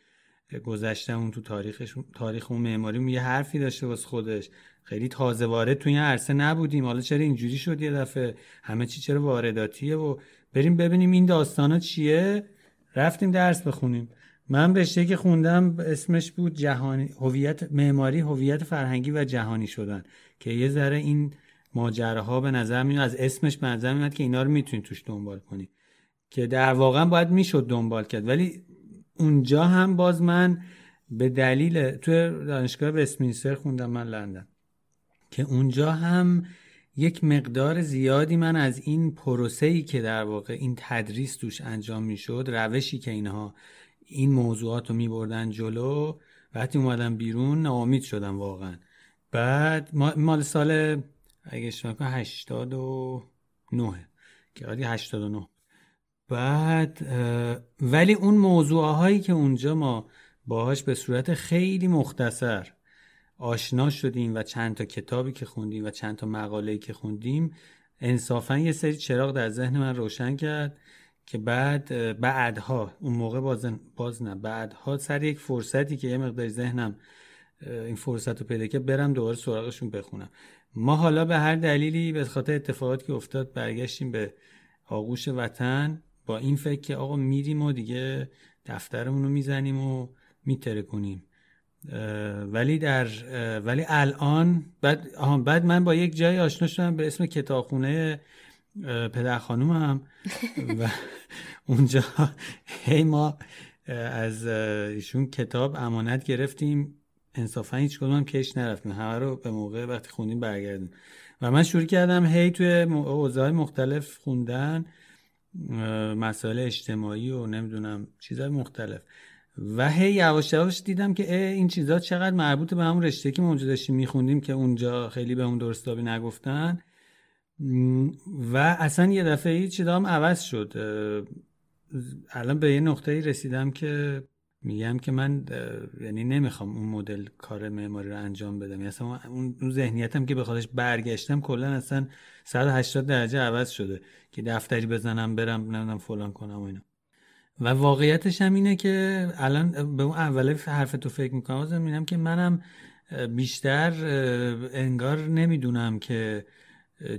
گذشتمون تو تاریخش تاریخ اون معماری یه حرفی داشته واسه خودش. خیلی تازه وارد تو این عرصه نبودیم. حالا چرا اینجوری شد یه دفعه؟ همه چی چرا وارداتیه؟ و بریم ببینیم این داستانا چیه؟ رفتیم درس بخونیم. من رشته که خوندم اسمش بود جهانی هویت معماری هویت فرهنگی و جهانی شدن. که یه ذره این ماجراها به نظر میاد از اسمش به نظر میاد که اینا رو می‌تونید توش دنبال کنید که در واقع باید می‌شد دنبال کرد. ولی اونجا هم باز من به دلیل تو دانشگاه وستمینستر خوندم من لندن. که اونجا هم یک مقدار زیادی من از این پروسه ای که در واقع این تدریس توش انجام می‌شد روشی که اینها این موضوعات رو میبردن جلو وقتی اومدم بیرون ناامید شدم واقعا. بعد مال سال اگه اشتباه کنم 89 که آدی 89 بعد ولی اون موضوع هایی که اونجا ما باهاش به صورت خیلی مختصر آشنا شدیم و چند تا کتابی که خوندیم و چند تا مقاله که خوندیم انصافا یه سری چراغ در ذهن من روشن کرد که بعد بعدها اون موقع باز, باز نه بعدها سر یک فرصتی که یه مقدار ذهنم این فرصت رو پیدا کرد برم دوباره سراغشون بخونم. ما حالا به هر دلیلی به خاطر اتفاقاتی که افتاد برگشتیم به آغوش وطن. با این فکر که آقا میریم و دیگه دفترمون رو می‌زنیم و میتره کنیم. ولی در ولی الان بعد بعد من با یک جای آشنا شدم به اسم کتابخونه پدر خانومم. و [LAUGHS] اونجا هی ما از ایشون کتاب امانت گرفتیم. انصافا هیچ کدوم کش نرفتیم. همه رو به موقع وقتی خوندیم برگردیم. و من شروع کردم هی توی اوضاع مختلف خوندن. مسائل اجتماعی و نمی‌دونم چیزهای مختلف. و هی یواش یواش دیدم که این چیزها چقدر مربوط به همون رشته که ما داشتیم میخوندیم که اونجا خیلی به اون درستابی نگفتن. و اصلا یه دفعه هیچ چیزام عوض شد. الان به یه نقطه رسیدم که میگم که من یعنی نمی‌خوام اون مدل کار معماری رو انجام بدم. یعنی اصلا اون ذهنیتم که به خودش برگشتم کلا اصلا 180 درجه عوض شده که دفتری بزنم برم نمی‌دونم فلان کنم و اینا. و واقعیتش هم اینه که الان به اون اوله حرف تو فکر می‌کنم از می‌بینم که منم بیشتر انگار نمی‌دونم که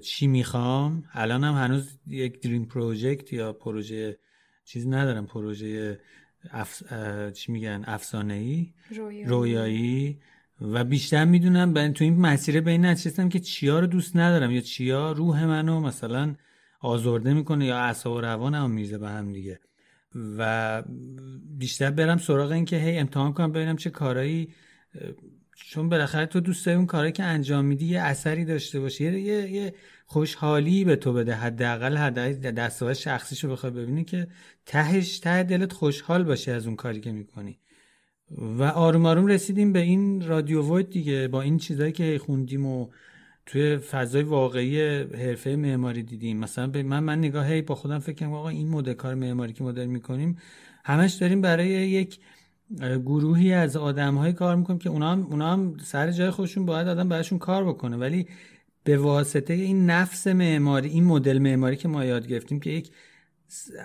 چی می‌خوام. الان هم هنوز یک دریم پروژکت یا پروژه چیز ندارم پروژه اف... چی میگن افسانه ای رویایی. و بیشتر می‌دونم به تو این مسیر این نچستم که چیا رو دوست ندارم یا چیا روح منو مثلا آزرده می‌کنه یا اعصاب و روانم میرزه به هم دیگه. و بیشتر برم سراغ این که هی امتحان کنم ببینم چه کارایی چون بالاخره تو دوست داری اون کاری که انجام میدی یه اثری داشته باشه یه, یه،, یه خوشحالی به تو بده. حداقل حداقل دستاورد شخصیشو بخوای ببینی که تهش ته دلت خوشحال باشه از اون کاری که می‌کنی. و آروم آروم رسیدیم به این رادیو وید دیگه. با این چیزایی که خوندیم و توی فضای واقعی حرفه معماری دیدیم. مثلا به من من نگاه با خودم فکر کنم آقا این مدل کار معماری که ما داریم می‌کنیم همش داریم برای یک گروهی از آدم های کار می‌کنیم که اونا هم, اونا هم سر جای خودشون باید آدم براشون کار بکنه. ولی به واسطه این نفس معماری این مدل معماری که ما یاد گرفتیم که یک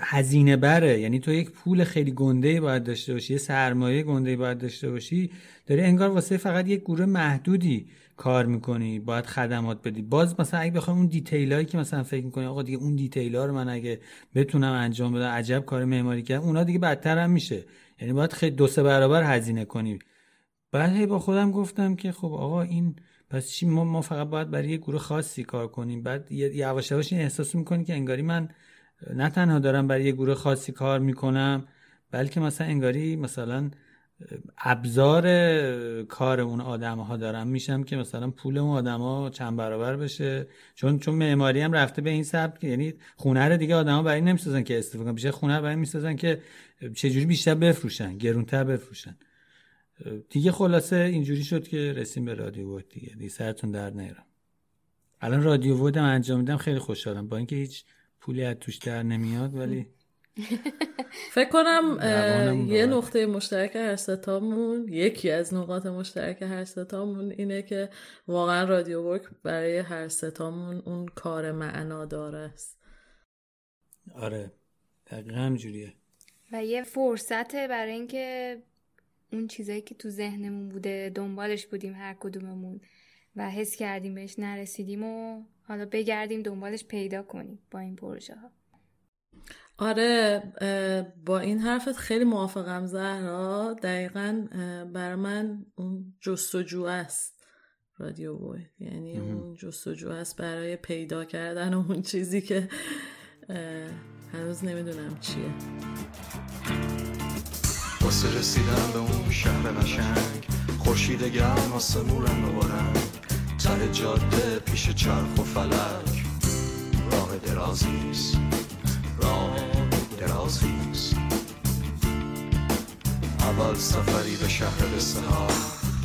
هزینه بره. یعنی تو یک پول خیلی گنده باید داشته باشی یه سرمایه گنده باید داشته باشی. داری انگار واسه فقط یک گروه محدودی کار می‌کنی باید خدمات بدی. باز مثلا اگه بخوام اون دیتیلایی که مثلا فکر می‌کنی آقا دیگه اون دیتیلا رو من اگه بتونم انجام بدم عجب کار معماری کردم اونا دیگه بدتر هم میشه. یعنی باید خیلی دو سه برابر هزینه کنی. بعد هی با خودم گفتم که خب آقا این پس چی؟ ما, ما فقط باید برای یه گروه خاصی کار کنیم. بعد یواش یواش این احساس می‌کنی که انگاری من نه تنها دارم برای یه گروه خاصی کار می‌کنم بلکه مثلا انگاری مثلا ابزار کار اون آدم ها دارم. میشم که مثلا پول اون آدم ها چند برابر بشه. چون چون معماری هم رفته به این سبک یعنی خونه رو دیگه آدما برای نمی‌سازن که استفاده کنن. بیشتر خونه برای می‌سازن که چجوری بیشتر بفروشن گرونتر بفروشن. دیگه خلاصه اینجوری شد که رسیم به رادیو وود دیگه. دیگه سرتون در نیرم الان رادیو وودم انجام میدم. خیلی خوشحالم. با اینکه هیچ پولی از توش در نمیاد ولی [LAUGHS] فکر کنم یه نقطه مشترک هر ستامون یکی از نقاط مشترک هر ستامون اینه که واقعا رادیو ورک برای هر ستامون اون کار معنا داره. است آره دقیقا همجوریه. و یه فرصته برای اینکه اون چیزایی که تو ذهنمون بوده دنبالش بودیم هر کدوممون. و حس کردیم بهش نرسیدیم و حالا بگردیم دنبالش پیدا کنیم با این پروژه ها آره با این حرفت خیلی موافقم زهرا. دقیقا بر من اون جستجو است رادیو بوی. یعنی اون جستجو است برای پیدا کردن اون چیزی که هنوز نمی‌دونم چیه. واسه رسیدن به اون شهر قشنگ خورشید گرم آسمون رنگ ته جاده پیش چرخ و فلک. راه درازیست راه درازیست اول سفری به شهر بسته ها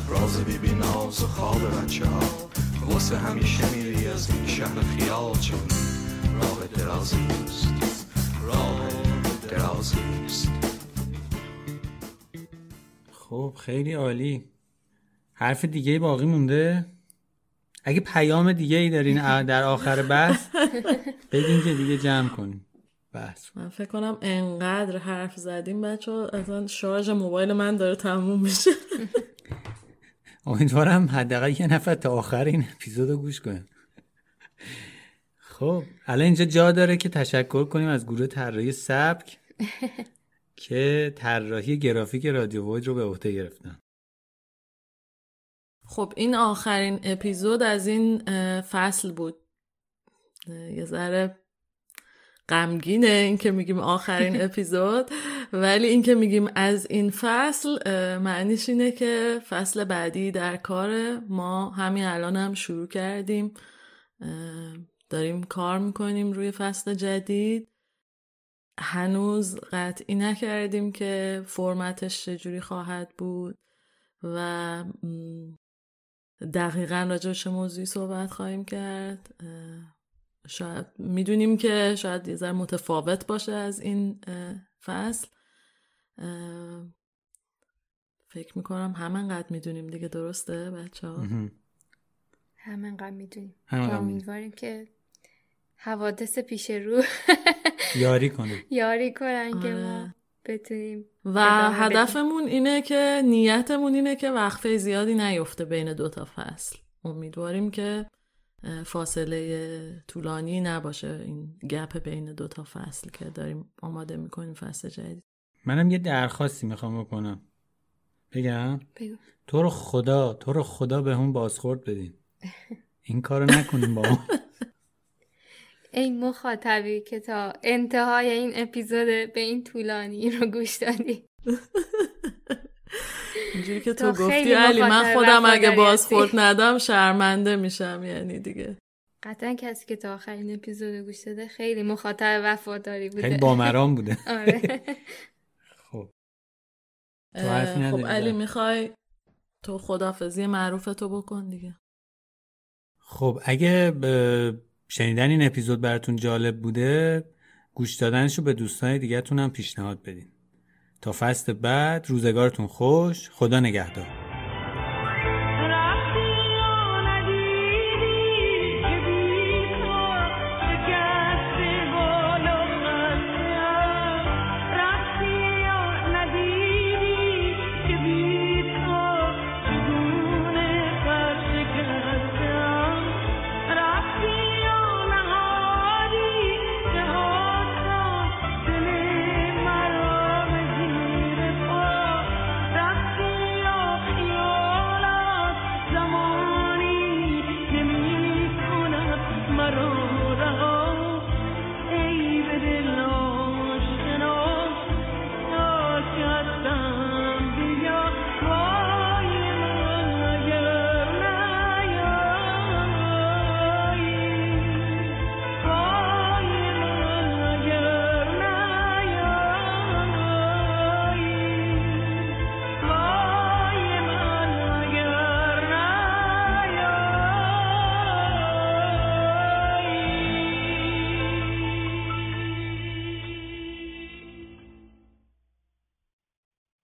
راز بیبی ناز و خواب بچه ها. واسه همیشه میری از این شهر خیال چون راه درازیست راه درازیست خب خیلی عالی. حرف دیگه باقی مونده؟ اگه پیام دیگه ای دارین در آخر بحث بگین که دیگه جمع کنیم بحث. من فکر کنم انقدر حرف زدیم بچه اصلا شارژ موبایل من داره تموم میشه. امیدوارم حداقل یه نفر تا آخر این اپیزود گوش کنیم خب الان اینجا جا داره که تشکر کنیم از گروه طراحی سبک که طراحی گرافیک رادیو وید رو به عهده گرفتن. خب این آخرین اپیزود از این فصل بود. یه ذره غمگینه این که میگیم آخرین [LAUGHS] اپیزود ولی این که میگیم از این فصل معنیش اینه که فصل بعدی در کار ما. همین الان هم شروع کردیم. داریم کار می‌کنیم روی فصل جدید. هنوز قطعی نکردیم که فرمتش چجوری خواهد بود و دقیقا راجع چه موضوعی صحبت خواهیم کرد؟ شاید می‌دونیم که شاید یه ذره متفاوت باشه از این فصل. فکر می‌کنم همینقدر می‌دونیم دیگه درسته بچه ها همینقدر می‌دونیم. امیدواریم که حوادث پیش رو یاری کنیم. [LAUGHS] یاری کنن که ما آره. بتونیم و هدفمون اینه که نیتمون اینه که وقفه زیادی نیفته بین دوتا فصل. امیدواریم که فاصله طولانی نباشه این گپ بین دوتا فصل که داریم آماده می‌کنیم فصل جدید. منم یه درخواستی می‌خوام بکنم. بگم؟ بگو. تو رو خدا تو رو خدا به اون بازخورد بدین. این کارو نکنیم با [LAUGHS] این مخاطبی که تا انتهای این اپیزود به این طولانی رو گوش دادی. [LAUGHS] اینجوری که تو گفتی علی من خودم اگه بازخورد. ندم شرمنده میشم یعنی دیگه. قطعا کسی که تا آخرین اپیزود گوش داده خیلی مخاطب وفاداری بوده. خیلی بامرام بوده. [LAUGHS] آره. [LAUGHS] خب. تو خب نداری علی؟ می‌خوای تو خدافزی معروف تو بکن دیگه. خب اگه شنیدن این اپیزود براتون جالب بوده گوش دادنشو به دوستان دیگهتون هم پیشنهاد بدین. تا فصل بعد روزگارتون خوش خدا نگهدار.